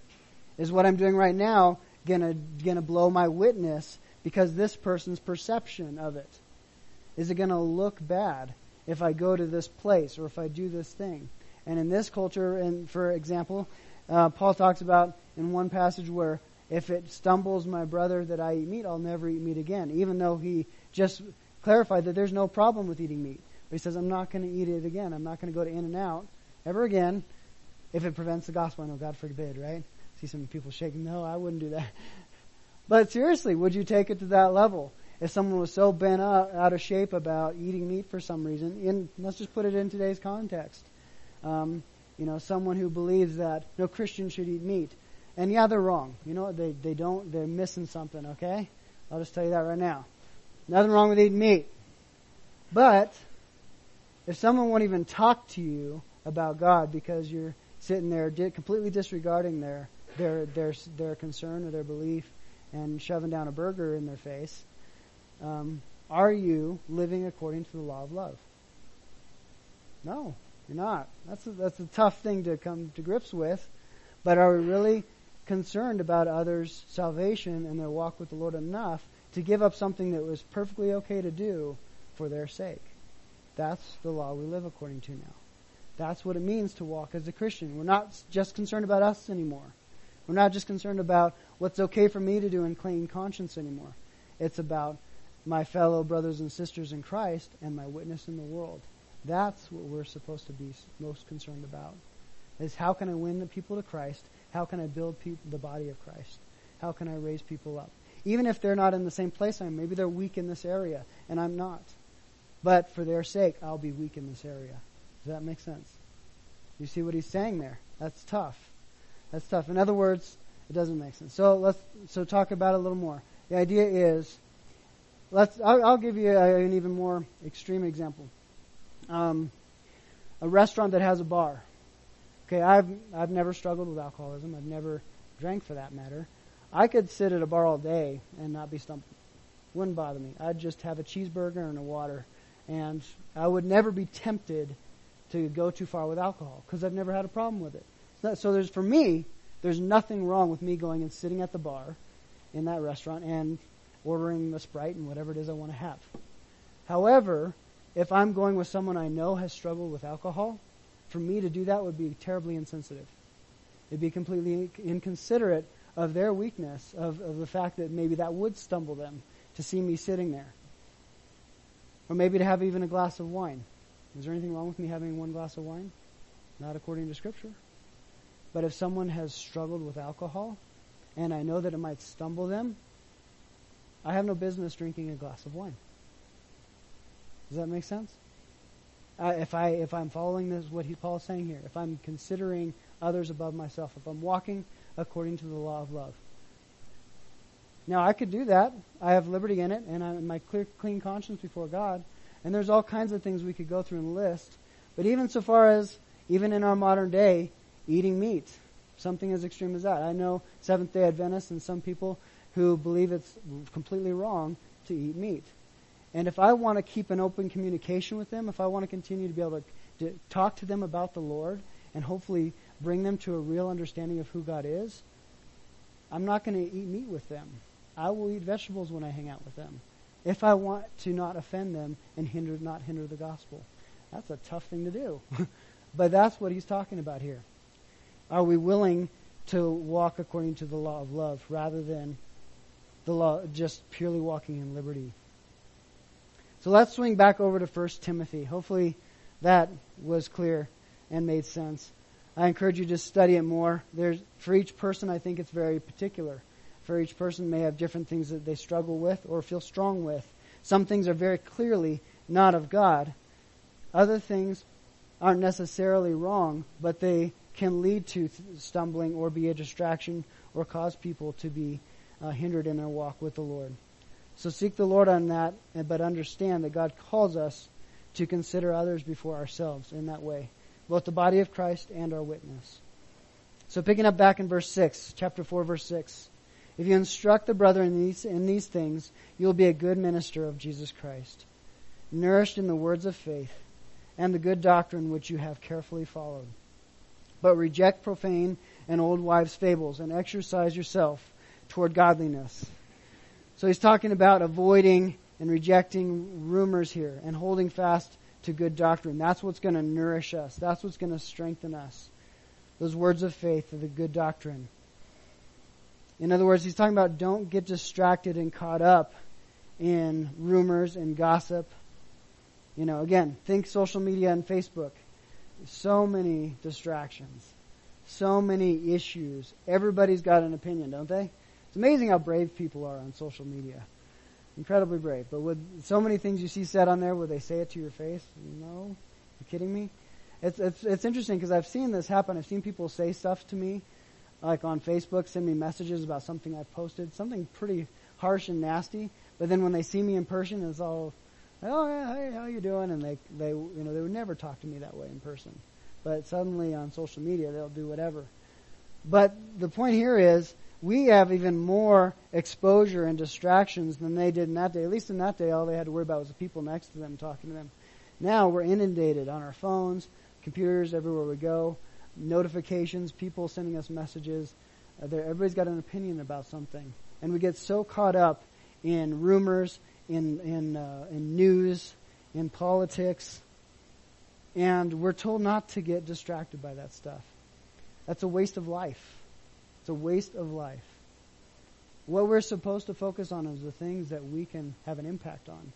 Is what I'm doing right now gonna gonna blow my witness because this person's perception of it? Is it gonna look bad if I go to this place or if I do this thing? And in this culture, and for example, uh, Paul talks about in one passage where if it stumbles my brother that I eat meat, I'll never eat meat again, even though he just clarified that there's no problem with eating meat. But he says, I'm not going to eat it again. I'm not going to go to In-N-Out ever again if it prevents the gospel. I know God forbid, right? See some people shaking. No, I wouldn't do that. But seriously, would you take it to that level? If someone was so bent out, out of shape about eating meat for some reason, in, let's just put it in today's context. Um, you know, someone who believes that no Christian should eat meat. And yeah, they're wrong. You know, they, they don't, they're missing something, okay? I'll just tell you that right now. Nothing wrong with eating meat. But, if someone won't even talk to you about God because you're sitting there completely disregarding their, their, their, their concern or their belief and shoving down a burger in their face, um, are you living according to the law of love? No, you're not. That's a, that's a tough thing to come to grips with. But are we really concerned about others' salvation and their walk with the Lord enough to give up something that was perfectly okay to do for their sake? That's the law we live according to now. That's what it means to walk as a Christian. We're not just concerned about us anymore. We're not just concerned about what's okay for me to do in clean conscience anymore. It's about my fellow brothers and sisters in Christ and my witness in the world. That's what we're supposed to be most concerned about. Is how can I win the people to Christ? How can I build the body of Christ? How can I raise people up? Even if they're not in the same place I am, maybe they're weak in this area and I'm not. But for their sake, I'll be weak in this area. Does that make sense? You see what he's saying there? That's tough. That's tough. In other words, it doesn't make sense. So let's so talk about it a little more. The idea is, let's. I'll, I'll give you a, an even more extreme example. Um, a restaurant that has a bar. Okay, I've I've never struggled with alcoholism. I've never drank for that matter. I could sit at a bar all day and not be stumped. Wouldn't bother me. I'd just have a cheeseburger and a water, and I would never be tempted to go too far with alcohol because I've never had a problem with it. So there's for me, there's nothing wrong with me going and sitting at the bar in that restaurant and ordering the Sprite and whatever it is I want to have. However, if I'm going with someone I know has struggled with alcohol, for me to do that would be terribly insensitive. It'd be completely inconsiderate of their weakness, of, of the fact that maybe that would stumble them to see me sitting there. Or maybe to have even a glass of wine. Is there anything wrong with me having one glass of wine? Not according to Scripture. But if someone has struggled with alcohol, and I know that it might stumble them, I have no business drinking a glass of wine. Does that make sense? Uh, if I if I'm following this, what he Paul's saying here, if I'm considering others above myself, if I'm walking according to the law of love. Now I could do that. I have liberty in it, and I'm my clear, clean conscience before God. And there's all kinds of things we could go through and list. But even so far as even in our modern day, eating meat. Something as extreme as that. I know Seventh day Adventists and some people who believe it's completely wrong to eat meat. And if I want to keep an open communication with them, if I want to continue to be able to, to talk to them about the Lord and hopefully bring them to a real understanding of who God is, I'm not going to eat meat with them. I will eat vegetables when I hang out with them. If I want to not offend them and hinder not hinder the gospel. That's a tough thing to do. but that's what he's talking about here. Are we willing to walk according to the law of love rather than the law just purely walking in liberty? So let's swing back over to 1 Timothy. Hopefully that was clear and made sense. I encourage you to study it more. There's, for each person, I think it's very particular. For each person may have different things that they struggle with or feel strong with. Some things are very clearly not of God. Other things aren't necessarily wrong, but they can lead to stumbling or be a distraction or cause people to be uh, hindered in their walk with the Lord. So seek the Lord on that, but understand that God calls us to consider others before ourselves in that way, both the body of Christ and our witness. So picking up back in verse 6, chapter 4, verse 6. If you instruct the brother in these, in these things, you will be a good minister of Jesus Christ, nourished in the words of faith and the good doctrine which you have carefully followed but reject profane and old wives' fables and exercise yourself toward godliness. So he's talking about avoiding and rejecting rumors here and holding fast to good doctrine. That's what's going to nourish us. That's what's going to strengthen us. Those words of faith are the good doctrine. In other words, he's talking about don't get distracted and caught up in rumors and gossip You know, again, think social media and Facebook. So many distractions. So many issues. Everybody's got an opinion, don't they? It's amazing how brave people are on social media. Incredibly brave. But with so many things you see said on there, would they say it to your face? No? You kidding me? It's, it's, it's interesting because I've seen this happen. I've seen people say stuff to me, like on Facebook, send me messages about something I've posted, something pretty harsh and nasty. But then when they see me in person, it's all, oh yeah, hey, how you doing? And they, they, you know, they would never talk to me that way in person. But suddenly on social media, they'll do whatever. But the point here is, we have even more exposure and distractions than they did in that day. At least in that day, all they had to worry about was the people next to them talking to them. Now we're inundated on our phones, computers, everywhere we go, notifications, people sending us messages. Uh, everybody's got an opinion about something, and we get so caught up in rumors, in in uh, in news, in politics, and we're told not to get distracted by that stuff. That's a waste of life. It's a waste of life. What we're supposed to focus on is the things that we can have an impact on.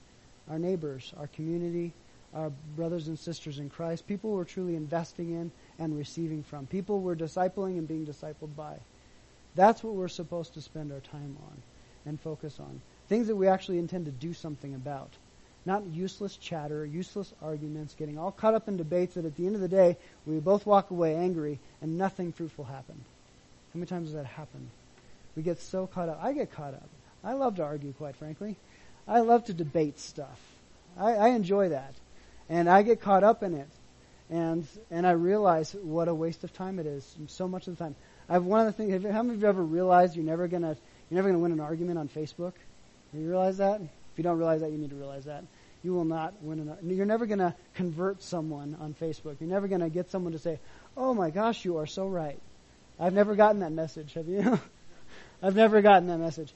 Our neighbors, our community, our brothers and sisters in Christ, people we're truly investing in and receiving from, people we're discipling and being discipled by. That's what we're supposed to spend our time on and focus on. Things that we actually intend to do something about. Not useless chatter, useless arguments, getting all caught up in debates that at the end of the day, we both walk away angry and nothing fruitful happened. How many times has that happened? We get so caught up. I get caught up. I love to argue, quite frankly. I love to debate stuff. I, I enjoy that. And I get caught up in it. And, and I realize what a waste of time it is so much of the time. I've one of the things, how many of you ever realized you're never gonna, you're never gonna win an argument on Facebook? Do you realize that? If you don't realize that, you need to realize that. You will not win an, you're never gonna convert someone on Facebook. You're never gonna get someone to say, oh my gosh, you are so right. I've never gotten that message, have you? I've never gotten that message.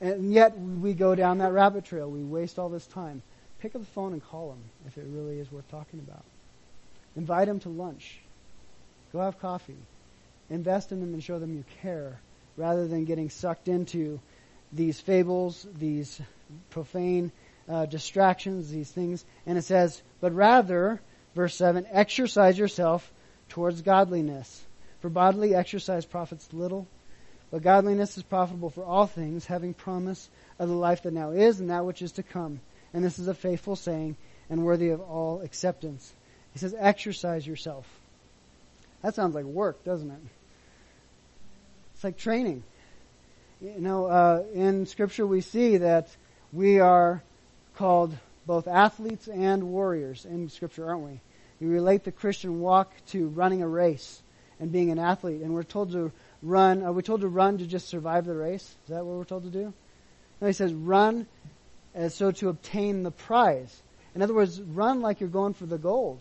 And yet we go down that rabbit trail. We waste all this time. Pick up the phone and call them if it really is worth talking about. Invite them to lunch. Go have coffee. Invest in them and show them you care rather than getting sucked into these fables, these profane uh, distractions, these things. And it says, but rather, verse 7, exercise yourself towards godliness. For bodily exercise profits little, but godliness is profitable for all things, having promise of the life that now is and that which is to come. And this is a faithful saying and worthy of all acceptance. He says, exercise yourself. That sounds like work, doesn't it? It's like training. You know, uh, in Scripture we see that we are called both athletes and warriors in Scripture, aren't we? We relate the Christian walk to running a race and being an athlete. And we're told to run. Uh, Are we told to run to just survive the race? Is that what we're told to do? No, he says run as so to obtain the prize. In other words, run like you're going for the gold.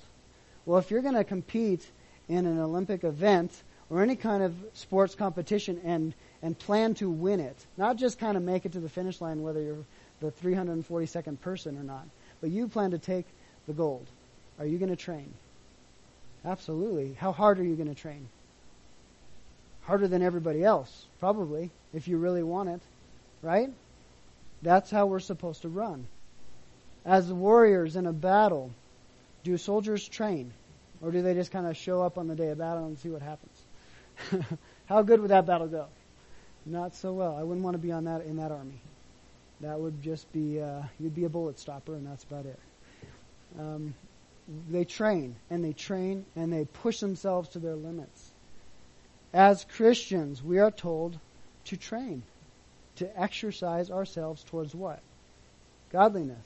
Well, if you're going to compete in an Olympic event or any kind of sports competition and and plan to win it, not just kind of make it to the finish line whether you're the 342nd person or not, but you plan to take the gold. Are you going to train? Absolutely. How hard are you going to train? Harder than everybody else, probably, if you really want it, right? That's how we're supposed to run. As warriors in a battle, do soldiers train? Or do they just kind of show up on the day of battle and see what happens? how good would that battle go? Not so well. I wouldn't want to be on that in that army. That would just be uh, you'd be a bullet stopper, and that's about it. Um, they train and they train and they push themselves to their limits. As Christians, we are told to train, to exercise ourselves towards what? Godliness.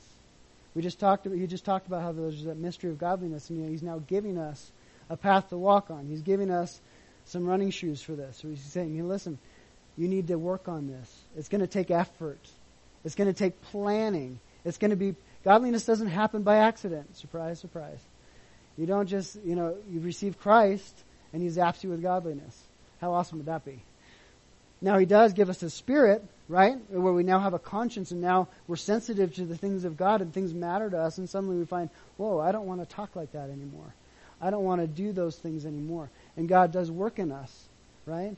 We just talked about, he just talked about how there's that mystery of godliness and he's now giving us a path to walk on. He's giving us some running shoes for this. So he's saying, hey, listen, you need to work on this. It's going to take effort. It's going to take planning. It's going to be Godliness doesn't happen by accident. Surprise, surprise. You don't just, you know, you receive Christ and he zaps you with godliness. How awesome would that be? Now he does give us a spirit, right? Where we now have a conscience and now we're sensitive to the things of God and things matter to us and suddenly we find, whoa, I don't want to talk like that anymore. I don't want to do those things anymore. And God does work in us, right?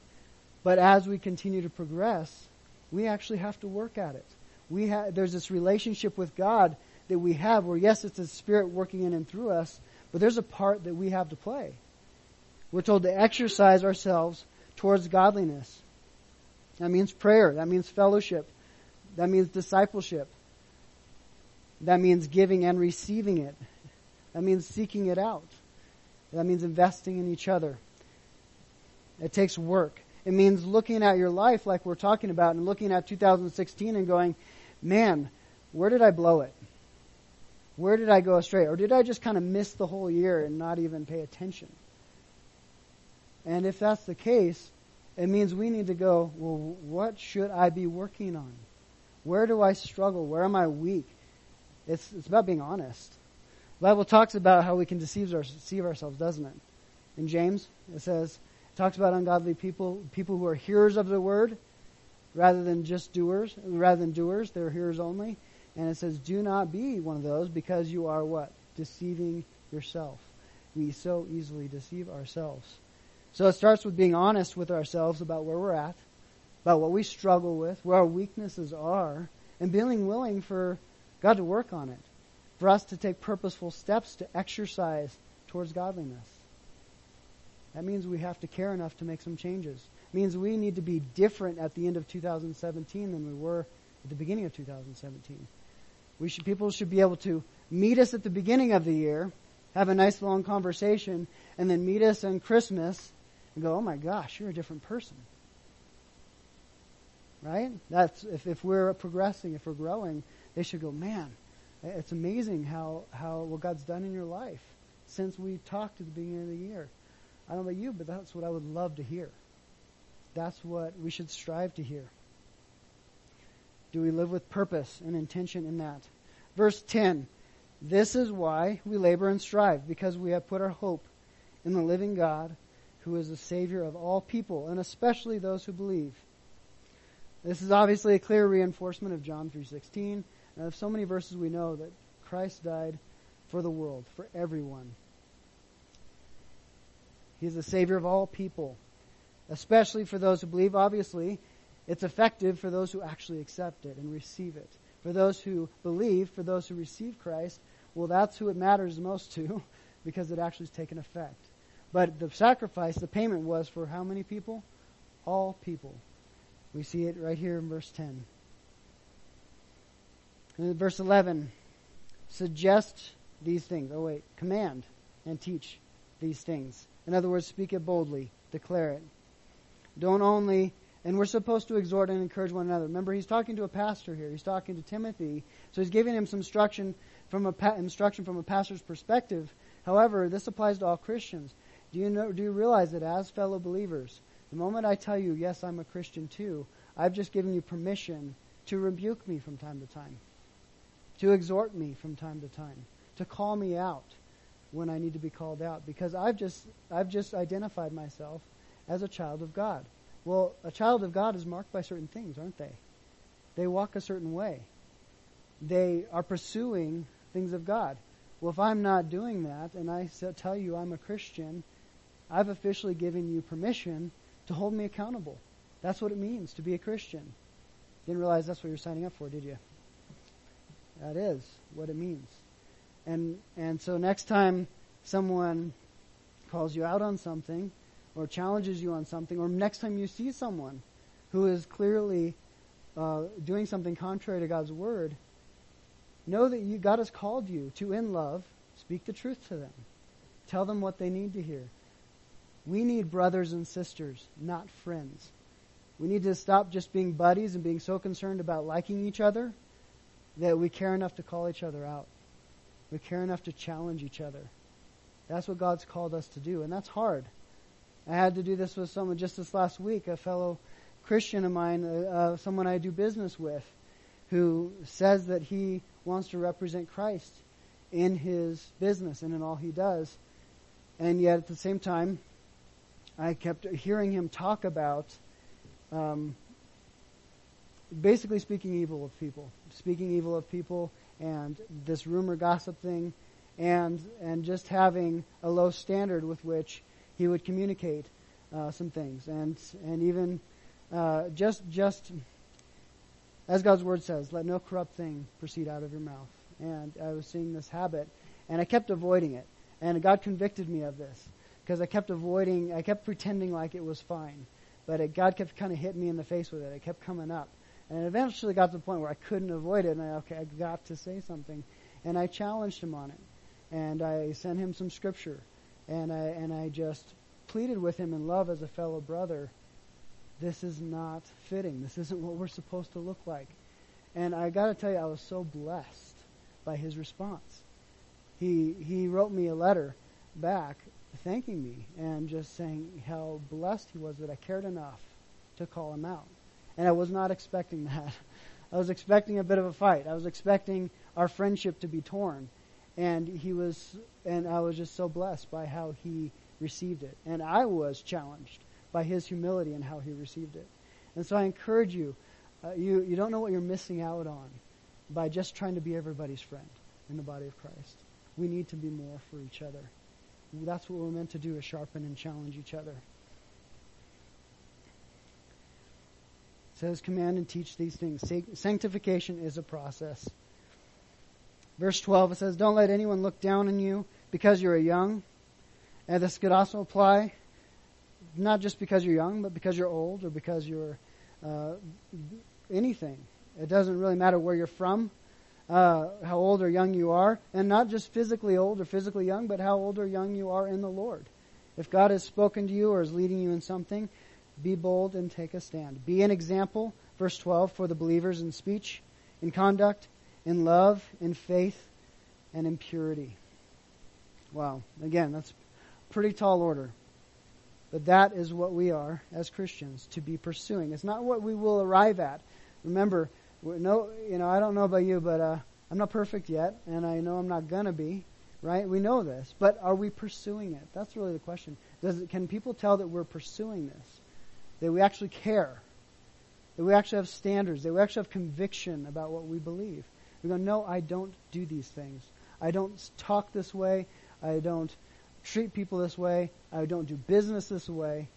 But as we continue to progress, we actually have to work at it. We ha- there's this relationship with God that we have where, yes, it's the Spirit working in and through us, but there's a part that we have to play. We're told to exercise ourselves towards godliness. That means prayer. That means fellowship. That means discipleship. That means giving and receiving it. That means seeking it out. That means investing in each other. It takes work. It means looking at your life like we're talking about and looking at 2016 and going, man, where did I blow it? Where did I go astray? Or did I just kind of miss the whole year and not even pay attention? And if that's the case, it means we need to go, well, what should I be working on? Where do I struggle? Where am I weak? It's, it's about being honest. The Bible talks about how we can deceive, our, deceive ourselves, doesn't it? In James, it says, it talks about ungodly people, people who are hearers of the word rather than just doers, rather than doers, they're hearers only. And it says, do not be one of those because you are what? Deceiving yourself. We so easily deceive ourselves. So it starts with being honest with ourselves about where we're at, about what we struggle with, where our weaknesses are, and being willing for God to work on it, for us to take purposeful steps to exercise towards godliness. That means we have to care enough to make some changes. It means we need to be different at the end of 2017 than we were at the beginning of 2017. We should, people should be able to meet us at the beginning of the year, have a nice long conversation, and then meet us on Christmas and go, oh my gosh, you're a different person. Right? That's, if, if we're progressing, if we're growing, they should go, man, it's amazing how, how what God's done in your life since we talked at the beginning of the year. I don't know about you, but that's what I would love to hear. That's what we should strive to hear. Do we live with purpose and intention in that? Verse 10 This is why we labor and strive, because we have put our hope in the living God who is the Savior of all people, and especially those who believe. This is obviously a clear reinforcement of John 3.16, and of so many verses we know that Christ died for the world, for everyone. He is the Savior of all people, especially for those who believe. Obviously, it's effective for those who actually accept it and receive it. For those who believe, for those who receive Christ, well, that's who it matters most to because it actually has taken effect. But the sacrifice, the payment was for how many people? All people. We see it right here in verse 10. And verse 11, suggest these things. Oh, wait, command and teach these things. In other words, speak it boldly, declare it. Don't only, and we're supposed to exhort and encourage one another. Remember, he's talking to a pastor here. He's talking to Timothy, so he's giving him some instruction from a instruction from a pastor's perspective. However, this applies to all Christians. Do you know, do you realize that as fellow believers, the moment I tell you, yes, I'm a Christian too, I've just given you permission to rebuke me from time to time, to exhort me from time to time, to call me out when I need to be called out, because I've just, I've just identified myself as a child of God. Well, a child of God is marked by certain things, aren't they? They walk a certain way. They are pursuing things of God. Well, if I'm not doing that and I tell you I'm a Christian, I've officially given you permission to hold me accountable. That's what it means to be a Christian. Didn't realize that's what you're signing up for, did you? That is what it means. And and so next time someone calls you out on something or challenges you on something, or next time you see someone who is clearly uh, doing something contrary to God's word, know that you, God has called you to, in love, speak the truth to them. Tell them what they need to hear. We need brothers and sisters, not friends. We need to stop just being buddies and being so concerned about liking each other that we care enough to call each other out. We care enough to challenge each other. That's what God's called us to do, and that's hard. I had to do this with someone just this last week, a fellow Christian of mine, uh, uh someone I do business with, who says that he wants to represent Christ in his business and in all he does. And yet at the same time, I kept hearing him talk about um, basically speaking evil of people, speaking evil of people, and this rumor gossip thing, and and just having a low standard with which he would communicate uh, some things, and and even uh, just just as God's word says, let no corrupt thing proceed out of your mouth. and I was seeing this habit, and I kept avoiding it. And God convicted me of this because I kept avoiding, I kept pretending like it was fine, but it, God kept kind of hitting me in the face with it. It kept coming up, and it eventually got to the point where I couldn't avoid it, and I okay, I got to say something, and I challenged him on it, and I sent him some scripture, and I and I just pleaded with him in love as a fellow brother. This is not fitting. This isn't what we're supposed to look like. And I got to tell you, I was so blessed by his response. He he wrote me a letter back thanking me and just saying how blessed he was that I cared enough to call him out. And I was not expecting that. I was expecting a bit of a fight. I was expecting our friendship to be torn. And he was and I was just so blessed by how he received it. And I was challenged by his humility and how he received it. And so I encourage you, uh, you, you don't know what you're missing out on by just trying to be everybody's friend in the body of Christ. We need to be more for each other. That's what we're meant to do is sharpen and challenge each other. It says, command and teach these things. Sanctification is a process. Verse 12, it says, Don't let anyone look down on you because you're young. And this could also apply not just because you're young, but because you're old or because you're uh, anything. It doesn't really matter where you're from, uh, how old or young you are, and not just physically old or physically young, but how old or young you are in the Lord. If God has spoken to you or is leading you in something, be bold and take a stand. Be an example, verse 12, for the believers in speech, in conduct, in love, in faith, and in purity. Wow. Again, that's pretty tall order. But that is what we are as Christians to be pursuing. It's not what we will arrive at. Remember, no, you know, I don't know about you, but uh, I'm not perfect yet, and I know I'm not gonna be. Right? We know this, but are we pursuing it? That's really the question. Does it, can people tell that we're pursuing this? That we actually care? That we actually have standards? That we actually have conviction about what we believe? We go, no, I don't do these things. I don't talk this way. I don't treat people this way. I don't do business this way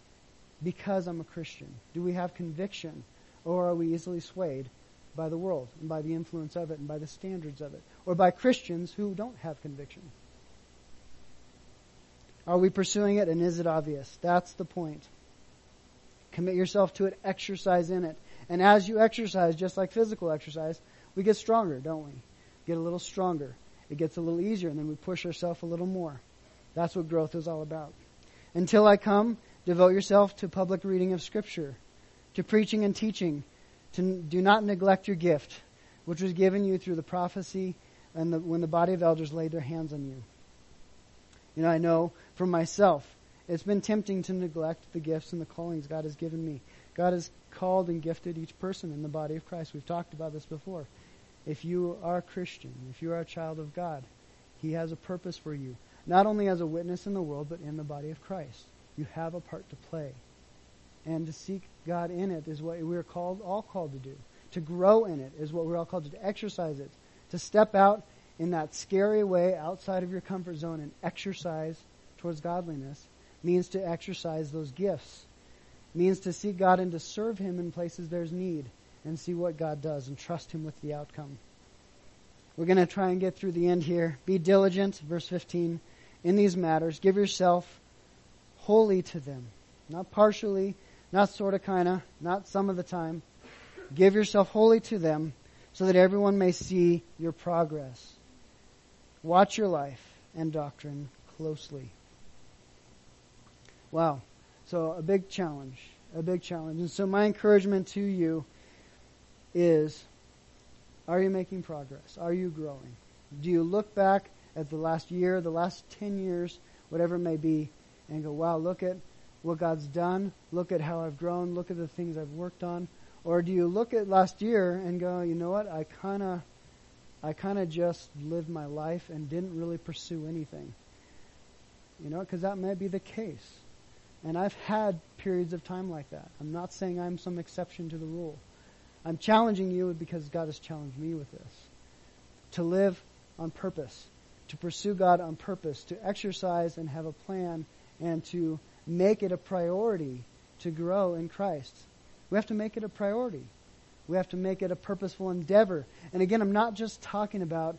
because I'm a Christian. Do we have conviction? Or are we easily swayed by the world and by the influence of it and by the standards of it? Or by Christians who don't have conviction? Are we pursuing it and is it obvious? That's the point. Commit yourself to it, exercise in it. And as you exercise, just like physical exercise, we get stronger, don't we? Get a little stronger. It gets a little easier and then we push ourselves a little more. That's what growth is all about. Until I come, devote yourself to public reading of Scripture, to preaching and teaching. To do not neglect your gift, which was given you through the prophecy and the, when the body of elders laid their hands on you. You know, I know for myself, it's been tempting to neglect the gifts and the callings God has given me. God has called and gifted each person in the body of Christ. We've talked about this before. If you are a Christian, if you are a child of God, He has a purpose for you not only as a witness in the world, but in the body of Christ. You have a part to play. And to seek God in it is what we're called, all called to do. To grow in it is what we're all called to do. To exercise it. To step out in that scary way outside of your comfort zone and exercise towards godliness means to exercise those gifts. Means to seek God and to serve Him in places there's need and see what God does and trust Him with the outcome. We're going to try and get through the end here. Be diligent, verse 15 in these matters. Give yourself wholly to them. Not partially, not sort of kind of, not some of the time. Give yourself wholly to them so that everyone may see your progress. Watch your life and doctrine closely. Wow. So a big challenge. A big challenge. And so my encouragement to you is, are you making progress? Are you growing? Do you look back at the last year, the last 10 years, whatever it may be, and go, wow, look at what God's done. Look at how I've grown. Look at the things I've worked on. Or do you look at last year and go, you know what? I kind of, I kind of just lived my life and didn't really pursue anything. You know, because that may be the case. And I've had periods of time like that. I'm not saying I'm some exception to the rule. I'm challenging you because God has challenged me with this. To live on purpose to pursue God on purpose, to exercise and have a plan, and to make it a priority to grow in Christ. We have to make it a priority. We have to make it a purposeful endeavor. And again, I'm not just talking about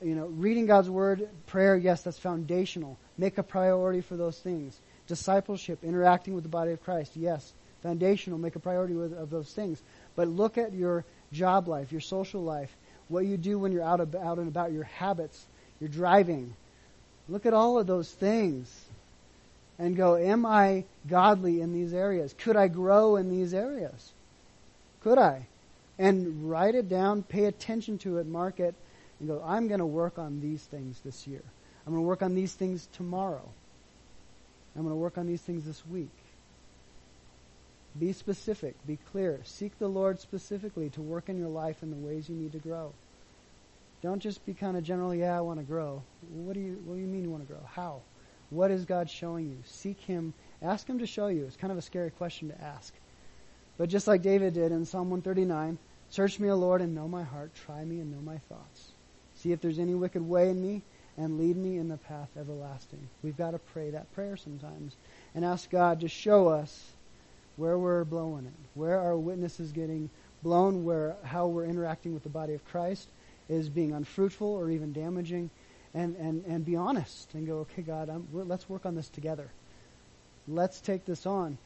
you know, reading God's Word, prayer, yes, that's foundational. Make a priority for those things. Discipleship, interacting with the body of Christ, yes, foundational. Make a priority of those things. But look at your job life, your social life, what you do when you're out, out and about, your habits, your driving. Look at all of those things and go, Am I godly in these areas? Could I grow in these areas? Could I? And write it down, pay attention to it, mark it, and go, I'm going to work on these things this year. I'm going to work on these things tomorrow. I'm going to work on these things this week. Be specific. Be clear. Seek the Lord specifically to work in your life in the ways you need to grow. Don't just be kind of general, yeah, I want to grow. What do you what do you mean you want to grow? How? What is God showing you? Seek him. Ask him to show you. It's kind of a scary question to ask. But just like David did in Psalm 139, search me, O Lord, and know my heart. Try me and know my thoughts. See if there's any wicked way in me and lead me in the path everlasting. We've got to pray that prayer sometimes and ask God to show us where we're blowing it, where our witness is getting blown, where how we're interacting with the body of Christ is being unfruitful or even damaging, and and and be honest and go, okay, God, let's work on this together. Let's take this on,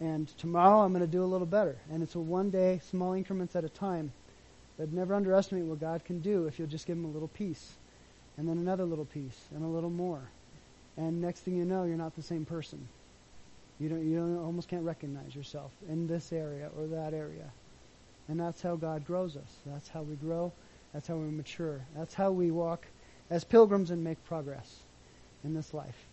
and tomorrow I'm going to do a little better, and it's a one day, small increments at a time. But never underestimate what God can do if you'll just give Him a little piece, and then another little piece, and a little more, and next thing you know, you're not the same person. You don't, you don't, almost can't recognize yourself in this area or that area. And that's how God grows us. That's how we grow. That's how we mature. That's how we walk as pilgrims and make progress in this life.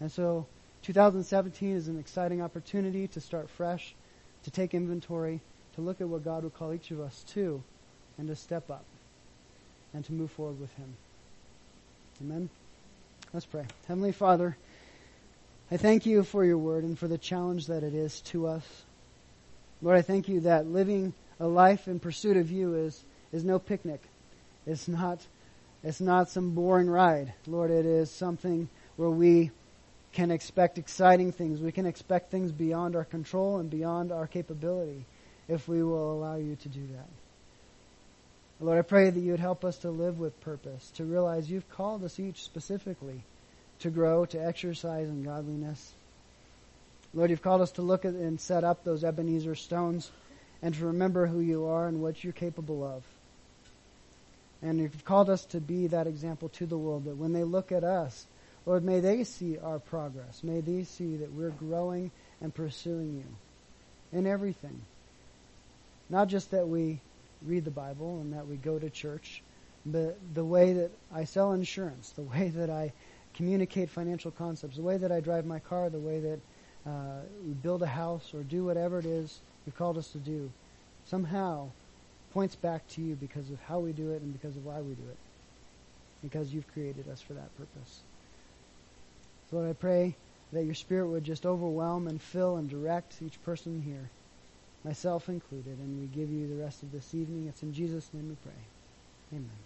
And so 2017 is an exciting opportunity to start fresh, to take inventory, to look at what God would call each of us to, and to step up and to move forward with Him. Amen. Let's pray. Heavenly Father, I thank you for your word and for the challenge that it is to us. Lord, I thank you that living a life in pursuit of you is, is no picnic. It's not, it's not some boring ride. Lord, it is something where we can expect exciting things. We can expect things beyond our control and beyond our capability if we will allow you to do that. Lord, I pray that you would help us to live with purpose, to realize you've called us each specifically to grow, to exercise in godliness. Lord, you've called us to look at and set up those Ebenezer stones and to remember who you are and what you're capable of. And you've called us to be that example to the world that when they look at us, Lord, may they see our progress. May they see that we're growing and pursuing you in everything. Not just that we read the Bible and that we go to church, but the way that I sell insurance, the way that I communicate financial concepts, the way that I drive my car, the way that uh, we build a house or do whatever it is you've called us to do, somehow points back to you because of how we do it and because of why we do it. Because you've created us for that purpose. So Lord, I pray that your Spirit would just overwhelm and fill and direct each person here, myself included, and we give you the rest of this evening. It's in Jesus' name we pray. Amen.